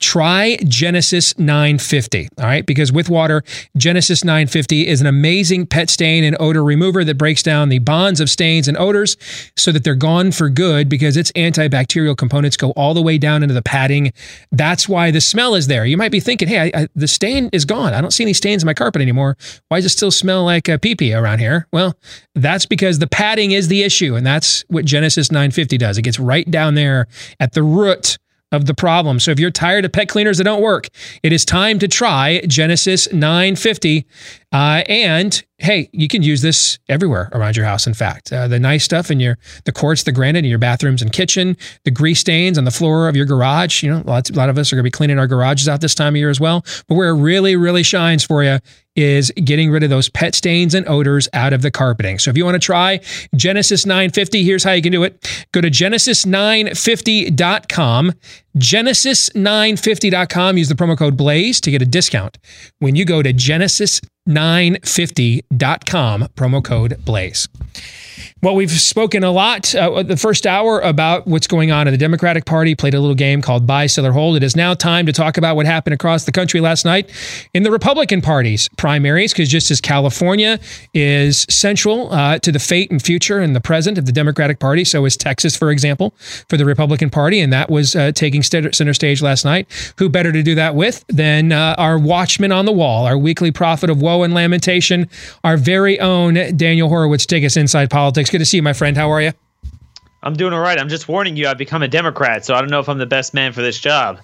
Speaker 2: try Genesis 950. All right. Because with water, Genesis 950 is an amazing pet stain and odor remover that breaks down the bonds of stains and odors so that they're gone for good because its antibacterial components go all the way down into the padding. That's why the smell is there. You might be thinking, hey, I, I, the stain is gone. I don't see any stains in my carpet anymore. Why does it still smell like uh, a pee pee around here? Well, that's because the padding is the issue. And that's what Genesis 950 does. It gets right down there at the root of the problem. So if you're tired of pet cleaners that don't work, it is time to try Genesis 950. Uh, and hey, you can use this everywhere around your house. In fact, uh, the nice stuff in your the quartz, the granite in your bathrooms and kitchen, the grease stains on the floor of your garage. You know, lots, a lot of us are going to be cleaning our garages out this time of year as well. But where it really, really shines for you is getting rid of those pet stains and odors out of the carpeting. So if you want to try Genesis 950, here's how you can do it. Go to genesis950.com, genesis950.com, use the promo code BLAZE to get a discount when you go to genesis950.com, promo code BLAZE. Well, we've spoken a lot uh, the first hour about what's going on in the Democratic Party, played a little game called Buy, Sell, or Hold. It is now time to talk about what happened across the country last night in the Republican Party's primaries, because just as California is central uh, to the fate and future and the present of the Democratic Party, so is Texas, for example, for the Republican Party. And that was uh, taking center stage last night. Who better to do that with than uh, our watchman on the wall, our weekly prophet of woe and lamentation, our very own Daniel Horowitz, take us inside politics. Good to see you, my friend. How are you?
Speaker 10: I'm doing all right. I'm just warning you. I've become a Democrat, so I don't know if I'm the best man for this job.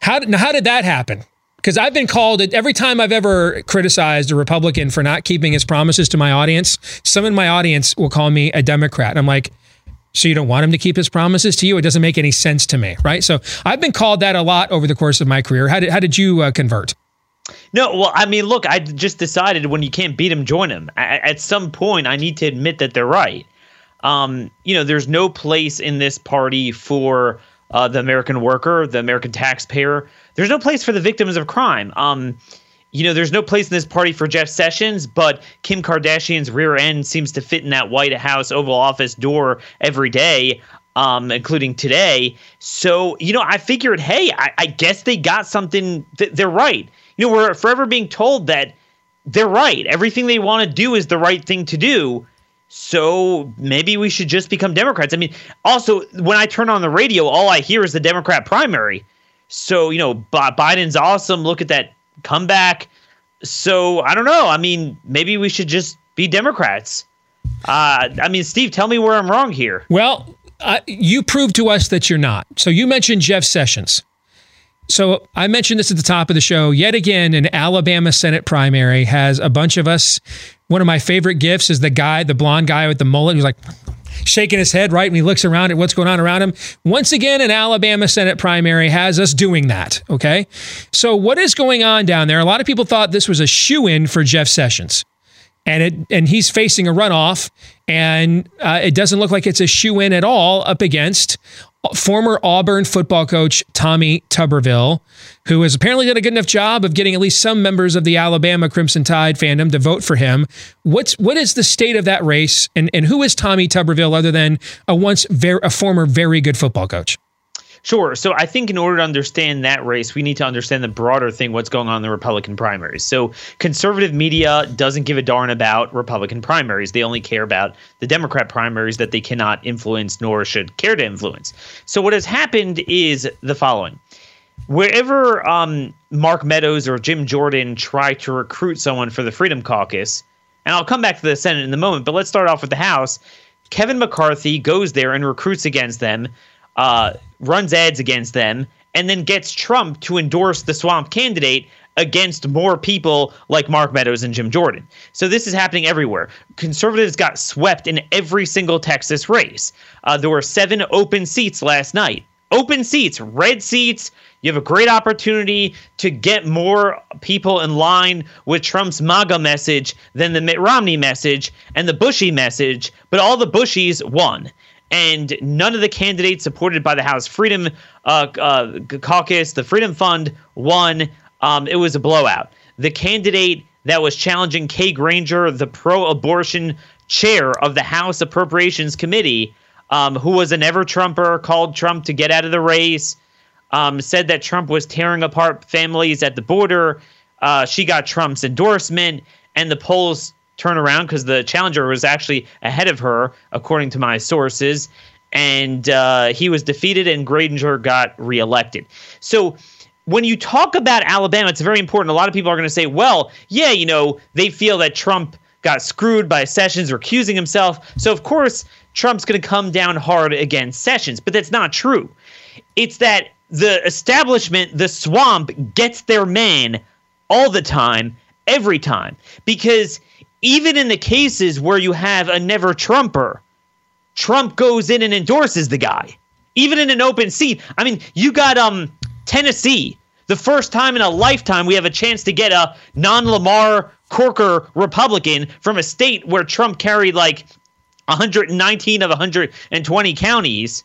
Speaker 2: How did, how did that happen? Because I've been called every time I've ever criticized a Republican for not keeping his promises to my audience. Some in my audience will call me a Democrat. I'm like, so you don't want him to keep his promises to you? It doesn't make any sense to me, right? So I've been called that a lot over the course of my career. How did how did you uh, convert?
Speaker 10: No, well, I mean, look, I just decided when you can't beat them, join them. At some point, I need to admit that they're right. Um, you know, there's no place in this party for uh, the American worker, the American taxpayer. There's no place for the victims of crime. Um, you know, there's no place in this party for Jeff Sessions, but Kim Kardashian's rear end seems to fit in that White House Oval Office door every day, um, including today. So, you know, I figured, hey, I, I guess they got something. Th- they're right know, we're forever being told that they're right. Everything they want to do is the right thing to do. So maybe we should just become Democrats. I mean, also, when I turn on the radio, all I hear is the Democrat primary. So, you know, Biden's awesome. Look at that comeback. So I don't know. I mean, maybe we should just be Democrats. Uh, I mean, Steve, tell me where I'm wrong here.
Speaker 2: Well, uh, you proved to us that you're not. So you mentioned Jeff Sessions. So I mentioned this at the top of the show. Yet again, an Alabama Senate primary has a bunch of us. One of my favorite gifts is the guy, the blonde guy with the mullet, who's like shaking his head, right? And he looks around at what's going on around him. Once again, an Alabama Senate primary has us doing that. Okay. So what is going on down there? A lot of people thought this was a shoe in for Jeff Sessions. And it and he's facing a runoff, and uh, it doesn't look like it's a shoe in at all up against former Auburn football coach Tommy Tuberville, who has apparently done a good enough job of getting at least some members of the Alabama Crimson Tide fandom to vote for him. What's what is the state of that race, and and who is Tommy Tuberville other than a once very a former very good football coach?
Speaker 10: Sure. So I think in order to understand that race, we need to understand the broader thing what's going on in the Republican primaries. So conservative media doesn't give a darn about Republican primaries. They only care about the Democrat primaries that they cannot influence nor should care to influence. So what has happened is the following. Wherever um, Mark Meadows or Jim Jordan try to recruit someone for the Freedom Caucus, and I'll come back to the Senate in a moment, but let's start off with the House. Kevin McCarthy goes there and recruits against them uh, runs ads against them, and then gets Trump to endorse the swamp candidate against more people like Mark Meadows and Jim Jordan. So this is happening everywhere. Conservatives got swept in every single Texas race. Uh, there were seven open seats last night. Open seats, red seats. You have a great opportunity to get more people in line with Trump's MAGA message than the Mitt Romney message and the Bushy message, but all the Bushies won and none of the candidates supported by the House Freedom uh, uh, Caucus, the Freedom Fund, won. Um, it was a blowout. The candidate that was challenging Kay Granger, the pro-abortion chair of the House Appropriations Committee, um, who was an never Trumper, called Trump to get out of the race, um, said that Trump was tearing apart families at the border. Uh, she got Trump's endorsement, and the polls turn around because the challenger was actually ahead of her, according to my sources. And uh, he was defeated, and Granger got reelected. So when you talk about Alabama, it's very important. A lot of people are going to say, well, yeah, you know, they feel that Trump got screwed by Sessions recusing himself. So, of course, Trump's going to come down hard against Sessions. But that's not true. It's that the establishment, the swamp, gets their man all the time, every time. Because even in the cases where you have a never Trumper, Trump goes in and endorses the guy. Even in an open seat. I mean, you got um Tennessee. The first time in a lifetime we have a chance to get a non Lamar Corker Republican from a state where Trump carried like 119 of 120 counties.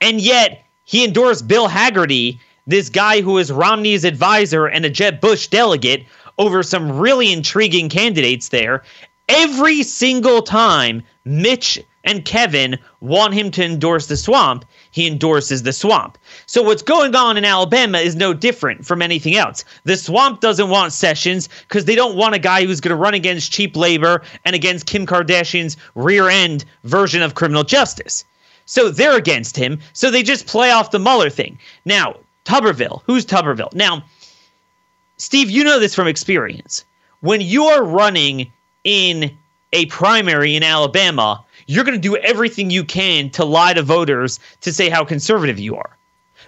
Speaker 10: And yet he endorsed Bill Hagerty, this guy who is Romney's advisor and a Jeb Bush delegate, over some really intriguing candidates there. Every single time Mitch and Kevin want him to endorse the swamp, he endorses the swamp. So what's going on in Alabama is no different from anything else. The swamp doesn't want Sessions because they don't want a guy who's going to run against cheap labor and against Kim Kardashian's rear end version of criminal justice. So they're against him. So they just play off the Mueller thing. Now, Tuberville. Who's Tuberville? Now, Steve, you know this from experience. When you're running in a primary in Alabama, you're going to do everything you can to lie to voters to say how conservative you are.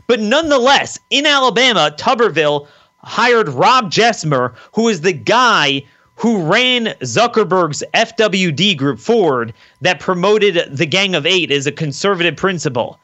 Speaker 10: But nonetheless, in Alabama, Tuberville hired Rob Jesmer, who is the guy who ran Zuckerberg's FWD group forward that promoted the Gang of Eight as a conservative principle.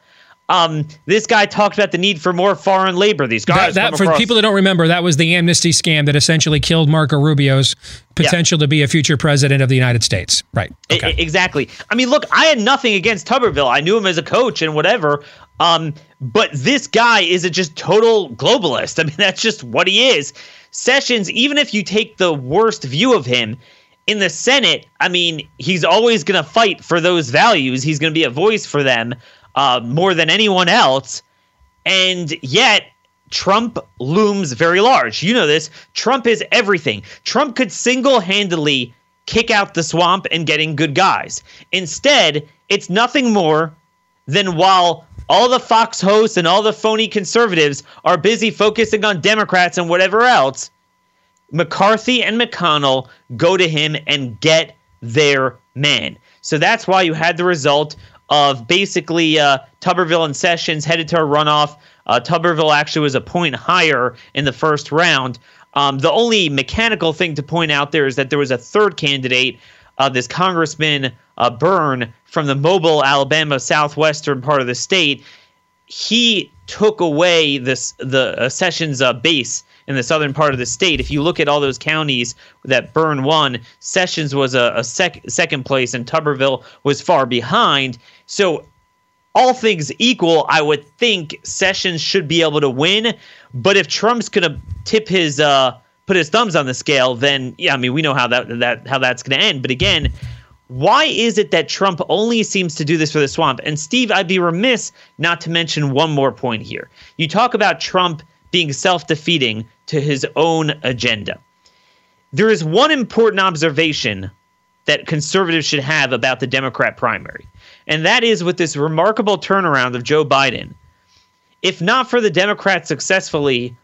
Speaker 10: Um, this guy talked about the need for more foreign labor. These guys.
Speaker 2: That, that for people that don't remember, that was the amnesty scam that essentially killed Marco Rubio's potential yeah. to be a future president of the United States. Right.
Speaker 10: Okay. I, exactly. I mean, look, I had nothing against Tuberville. I knew him as a coach and whatever. Um, but this guy is a just total globalist. I mean, that's just what he is. Sessions, even if you take the worst view of him, in the Senate, I mean, he's always going to fight for those values. He's going to be a voice for them uh, more than anyone else. And yet, Trump looms very large. You know this. Trump is everything. Trump could single handedly kick out the swamp and getting good guys. Instead, it's nothing more than while all the Fox hosts and all the phony conservatives are busy focusing on Democrats and whatever else, McCarthy and McConnell go to him and get their man. So that's why you had the result of basically uh, Tuberville and Sessions headed to a runoff. Uh, Tuberville actually was a point higher in the first round. Um, the only mechanical thing to point out there is that there was a third candidate, uh, this Congressman uh, Byrne from the Mobile, Alabama, southwestern part of the state. He took away this the uh, Sessions uh, base in the southern part of the state. If you look at all those counties that Byrne won, Sessions was a, a sec- second place and Tuberville was far behind. So, all things equal, I would think Sessions should be able to win. But if Trump's going to tip his uh, put his thumbs on the scale, then yeah, I mean we know how that that how that's going to end. But again, why is it that Trump only seems to do this for the swamp? And Steve, I'd be remiss not to mention one more point here. You talk about Trump being self defeating to his own agenda. There is one important observation that conservatives should have about the Democrat primary, and that is with this remarkable turnaround of Joe Biden. If not for the Democrats successfully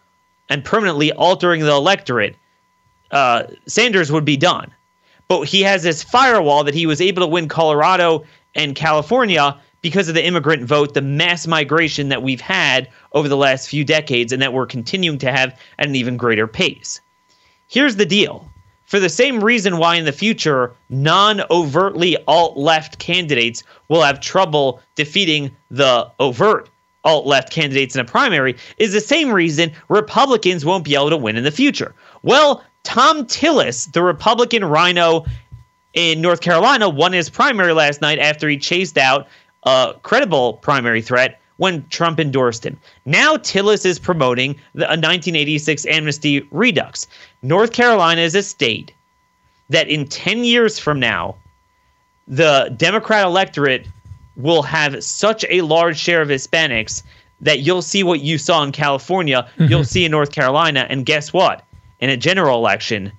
Speaker 10: and permanently altering the electorate, uh, Sanders would be done. But he has this firewall that he was able to win Colorado and California because of the immigrant vote, the mass migration that we've had over the last few decades and that we're continuing to have at an even greater pace. Here's the deal. For the same reason why in the future non overtly alt left candidates will have trouble defeating the overt alt left candidates in a primary, is the same reason Republicans won't be able to win in the future. Well, Thom Tillis, the Republican rhino in North Carolina, won his primary last night after he chased out a credible primary threat when Trump endorsed him. Now Tillis is promoting the, a 1986 amnesty redux. North Carolina is a state that in 10 years from now, the Democrat electorate will have such a large share of Hispanics that you'll see what you saw in California,
Speaker 2: Mm-hmm.
Speaker 10: you'll see in North Carolina, and guess what? In a general election,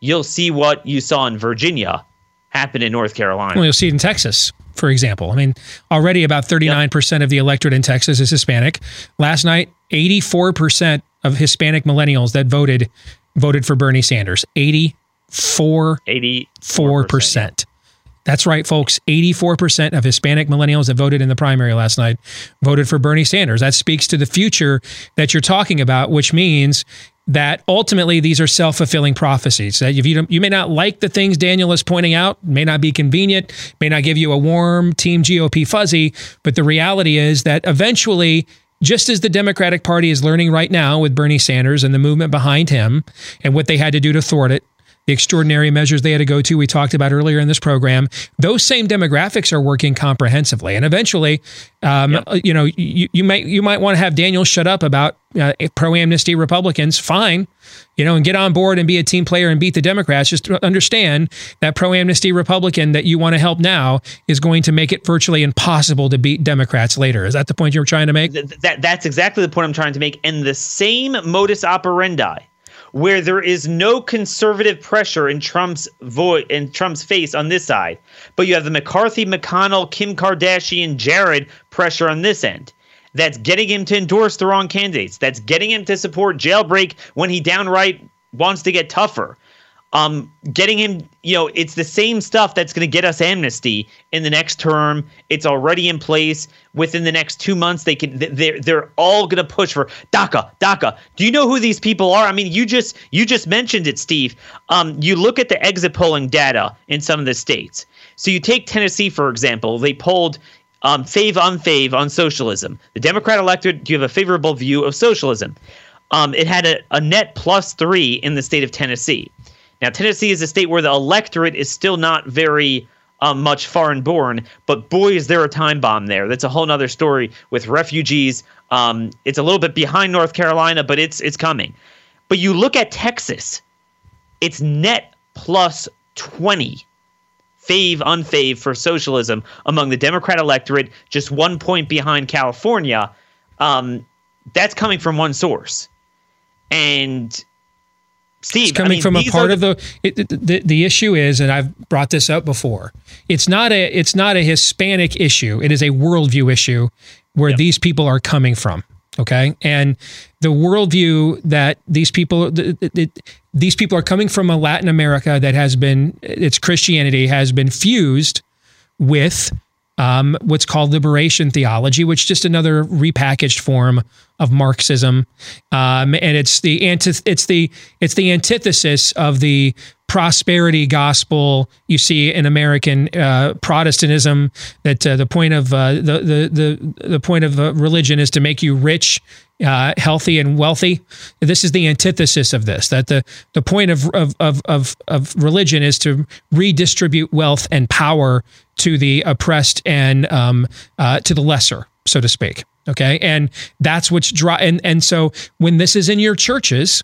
Speaker 10: you'll see what you saw in Virginia happen in North Carolina.
Speaker 2: Well, you'll see it in Texas, for example. I mean, already about 39% of the electorate in Texas is Hispanic. Last night, 84% of Hispanic millennials that voted voted for Bernie Sanders. 84
Speaker 10: 84%.
Speaker 2: That's right, folks. 84% of Hispanic millennials that voted in the primary last night voted for Bernie Sanders. That speaks to the future that you're talking about, which means that ultimately these are self-fulfilling prophecies. That if you you may not like the things Daniel is pointing out, may not be convenient, may not give you a warm team GOP fuzzy, but the reality is that eventually just as the Democratic Party is learning right now with Bernie Sanders and the movement behind him and what they had to do to thwart it, the extraordinary measures they had to go to, we talked about earlier in this program, those same demographics are working comprehensively. And eventually, um, you know, you, you might you might want to have Daniel shut up about uh, pro amnesty Republicans. Fine, you know, and get on board and be a team player and beat the Democrats. Just understand that pro amnesty Republican that you want to help now is going to make it virtually impossible to beat Democrats later. Is that the point you were trying to make?
Speaker 10: Th- that that's exactly the point I'm trying to make. And the same modus operandi, where there is no conservative pressure in Trump's voice in Trump's face on this side, but you have the McCarthy, McConnell, Kim Kardashian, Jared pressure on this end. That's getting him to endorse the wrong candidates. That's getting him to support jailbreak when he downright wants to get tougher. Um, getting him, you know, it's the same stuff that's going to get us amnesty in the next term. It's already in place. Within the next two months, they can. They're they're all going to push for DACA. DACA. Do you know who these people are? I mean, you just you just mentioned it, Steve. Um, you look at the exit polling data in some of the states. So you take Tennessee for example. They polled um, fave unfave on socialism. The Democrat electorate, do you have a favorable view of socialism? Um, it had a, a net plus three in the state of Tennessee. Now, Tennessee is a state where the electorate is still not very um, much foreign born, but boy, is there a time bomb there. That's a whole other story with refugees. Um, it's a little bit behind North Carolina, but it's it's coming. But you look at Texas, it's net plus 20 fave unfave for socialism among the Democrat electorate, just one point behind California. Um, that's coming from one source. And Steve,
Speaker 2: It's coming
Speaker 10: I mean,
Speaker 2: from a part
Speaker 10: are
Speaker 2: of the, it, the the the issue is, and I've brought this up before. It's not a it's not a Hispanic issue. It is a worldview issue where these people are coming from. Okay, and the worldview that these people th- th- th- these people are coming from a Latin America that has been its Christianity has been fused with um, what's called liberation theology, which is just another repackaged form of Marxism, um, and it's the antith- it's the it's the antithesis of the prosperity gospel you see in American uh, Protestantism. That uh, the point of uh, the, the the the point of uh, religion is to make you rich, uh, healthy, and wealthy. This is the antithesis of this. That the the point of of of of, of religion is to redistribute wealth and power to the oppressed and um, uh, to the lesser, so to speak. Okay, and that's what's dry. And and so when this is in your churches,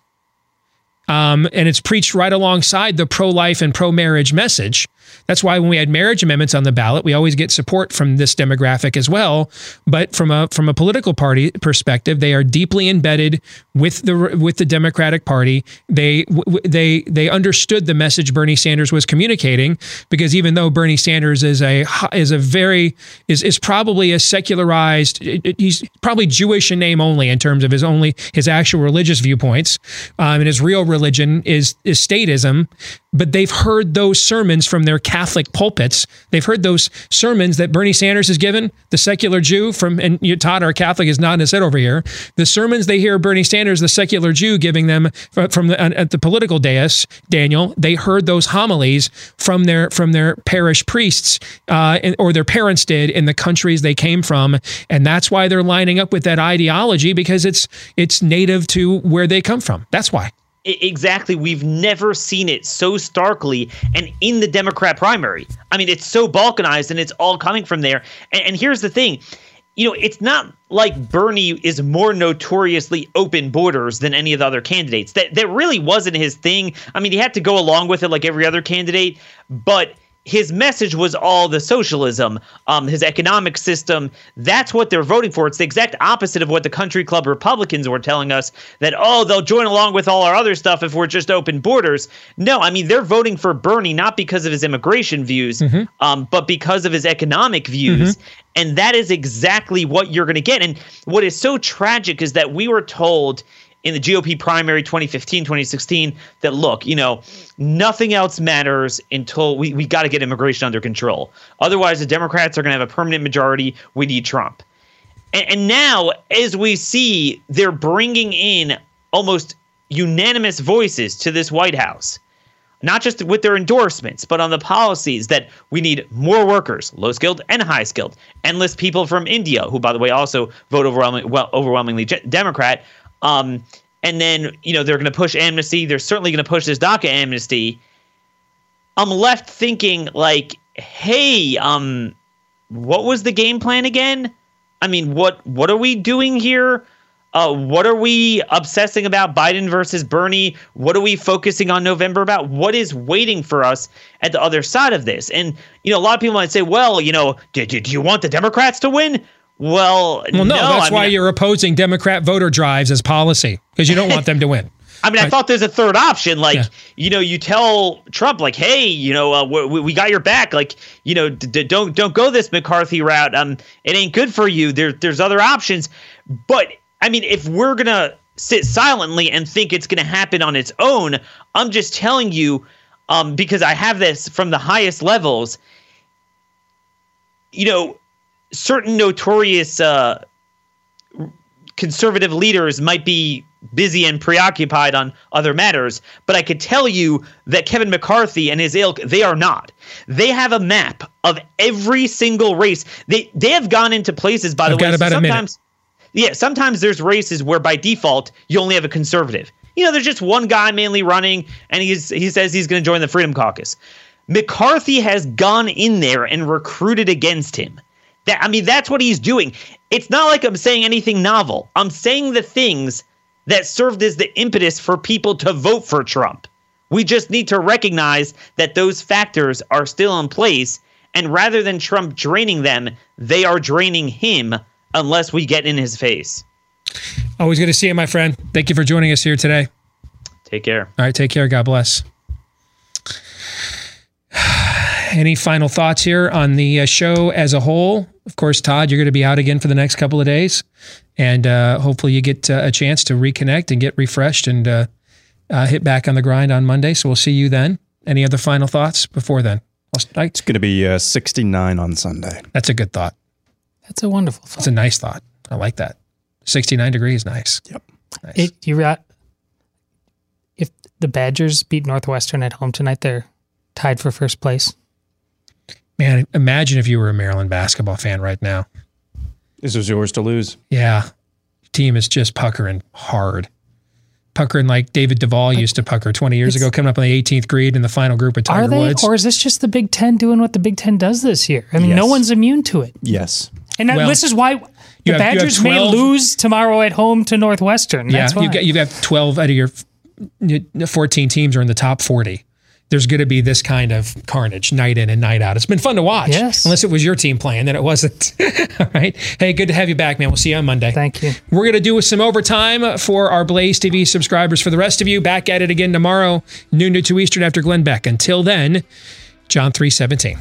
Speaker 2: um, and it's preached right alongside the pro-life and pro-marriage message. That's why when we had marriage amendments on the ballot, we always get support from this demographic as well. But from a from a political party perspective, they are deeply embedded with the with the Democratic Party. They they they understood the message Bernie Sanders was communicating because even though Bernie Sanders is a is a very is is probably a secularized, he's probably Jewish in name only in terms of his only his actual religious viewpoints, um, and his real religion is is statism. But they've heard those sermons from their Catholic pulpits. They've heard those sermons that Bernie Sanders has given, the secular Jew from, and you, Todd, our Catholic, is nodding his head over here. The sermons they hear Bernie Sanders, the secular Jew, giving them from the, at the political dais, Daniel, they heard those homilies from their from their parish priests uh, or their parents did in the countries they came from, and that's why they're lining up with that ideology because it's it's native to where they come from. That's why.
Speaker 10: Exactly. We've never seen it so starkly and in the Democrat primary. I mean, it's so balkanized and it's all coming from there. And, and, here's the thing you know, it's not like Bernie is more notoriously open borders than any of the other candidates. That, that really wasn't his thing. I mean, he had to go along with it like every other candidate, but his message was all the socialism, um, his economic system. That's what they're voting for. It's the exact opposite of what the country club Republicans were telling us that, oh, they'll join along with all our other stuff if we're just open borders. No, I mean, they're voting for Bernie not because of his immigration views, um, but because of his economic views. And that is exactly what you're going to get. And what is so tragic is that we were told in the GOP primary 2015, 2016 that look, you know, nothing else matters until we, we got to get immigration under control. Otherwise, the Democrats are going to have a permanent majority. We need Trump. And, and now, as we see, they're bringing in almost unanimous voices to this White House. Not just with their endorsements, but on the policies that we need more workers, low skilled and high skilled, endless people from India, who, by the way, also vote overwhelming, well, overwhelmingly Democrat, um, and then, you know, they're going to push amnesty. They're certainly going to push this DACA amnesty. I'm left thinking, like, hey, um, what was the game plan again? I mean, what what are we doing here? Uh, what are we obsessing about Biden versus Bernie? What are we focusing on November about? What is waiting for us at the other side of this? And you know, a lot of people might say, "Well, you know, do, do, do you want the Democrats to win?" Well,
Speaker 2: Well, no, that's
Speaker 10: I
Speaker 2: why
Speaker 10: mean,
Speaker 2: you're opposing Democrat voter drives as policy because you don't want them to win.
Speaker 10: I mean, I
Speaker 2: Right.
Speaker 10: thought there's a third option. Like,
Speaker 2: Yeah.
Speaker 10: you know, you tell Trump, like, hey, you know, uh, we, we got your back. Like, you know, d- d- don't don't go this McCarthy route. Um, it ain't good for you. There, there's other options. But I mean, if we're gonna sit silently and think it's gonna happen on its own, I'm just telling you, um, because I have this from the highest levels. You know, certain notorious uh, conservative leaders might be busy and preoccupied on other matters, but I could tell you that Kevin McCarthy and his ilk, they are not. They have a map of every single race. They they have gone into places, by the
Speaker 2: I've
Speaker 10: way.
Speaker 2: about a minute.
Speaker 10: sometimes, yeah, sometimes there's races where by default you only have a conservative. You know, there's just one guy mainly running, and he's he says he's going to join the Freedom Caucus. McCarthy has gone in there and recruited against him. That I mean, that's what he's doing. It's not like I'm saying anything novel. I'm saying the things that served as the impetus for people to vote for Trump. We just need to recognize that those factors are still in place, and rather than Trump draining them, they are draining him unless we get in his face.
Speaker 2: Always good to see you, my friend. Thank you for joining us here today.
Speaker 10: Take care.
Speaker 2: All right, take care. God bless. Any final thoughts here on the uh, show as a whole? Of course, Todd, you're going to be out again for the next couple of days, and uh, hopefully you get uh, a chance to reconnect and get refreshed and uh, uh, hit back on the grind on Monday. So we'll see you then. Any other final thoughts before then? I'll,
Speaker 4: It's going to be uh, 69 on Sunday.
Speaker 2: that's a good thought.
Speaker 3: That's a wonderful thought.
Speaker 2: It's a nice thought. I like that. 69 degrees, nice.
Speaker 4: Yep.
Speaker 2: Nice.
Speaker 3: It, you got if the Badgers beat Northwestern at home tonight, they're tied for first place.
Speaker 2: Man, imagine if you were a Maryland basketball fan right now.
Speaker 4: This is yours to lose.
Speaker 2: Yeah. Team is just puckering hard. Puckering like David Duval used to pucker 20 years
Speaker 3: It's-
Speaker 2: ago, coming up on the 18th grade in the final group of Tiger
Speaker 3: Are they,
Speaker 2: Woods.
Speaker 3: or is this just the Big Ten doing what the Big Ten does this year? I mean, no one's immune to it,
Speaker 4: Yes.
Speaker 3: and that-
Speaker 2: Well,
Speaker 3: this is why the
Speaker 2: you have- you have
Speaker 3: Badgers
Speaker 2: 12
Speaker 3: may lose tomorrow at home to Northwestern.
Speaker 2: yeah,
Speaker 3: That's why.
Speaker 2: you got you have 12 out of your 14 teams are in the top 40. There's going to be this kind of carnage night in and night out. It's been fun to watch.
Speaker 3: Yes.
Speaker 2: Unless it was your team playing, then it wasn't. All right. Hey, good to have you back, man. We'll see you on Monday.
Speaker 3: Thank you.
Speaker 2: We're going to do some overtime for our Blaze TV subscribers. For the rest of you, back at it again tomorrow, noon to 2 Eastern after Glenn Beck. Until then, John 317.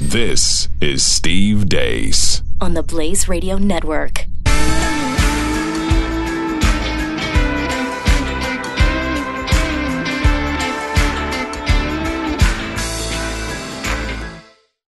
Speaker 1: This is Steve Deace.
Speaker 11: on the Blaze Radio Network.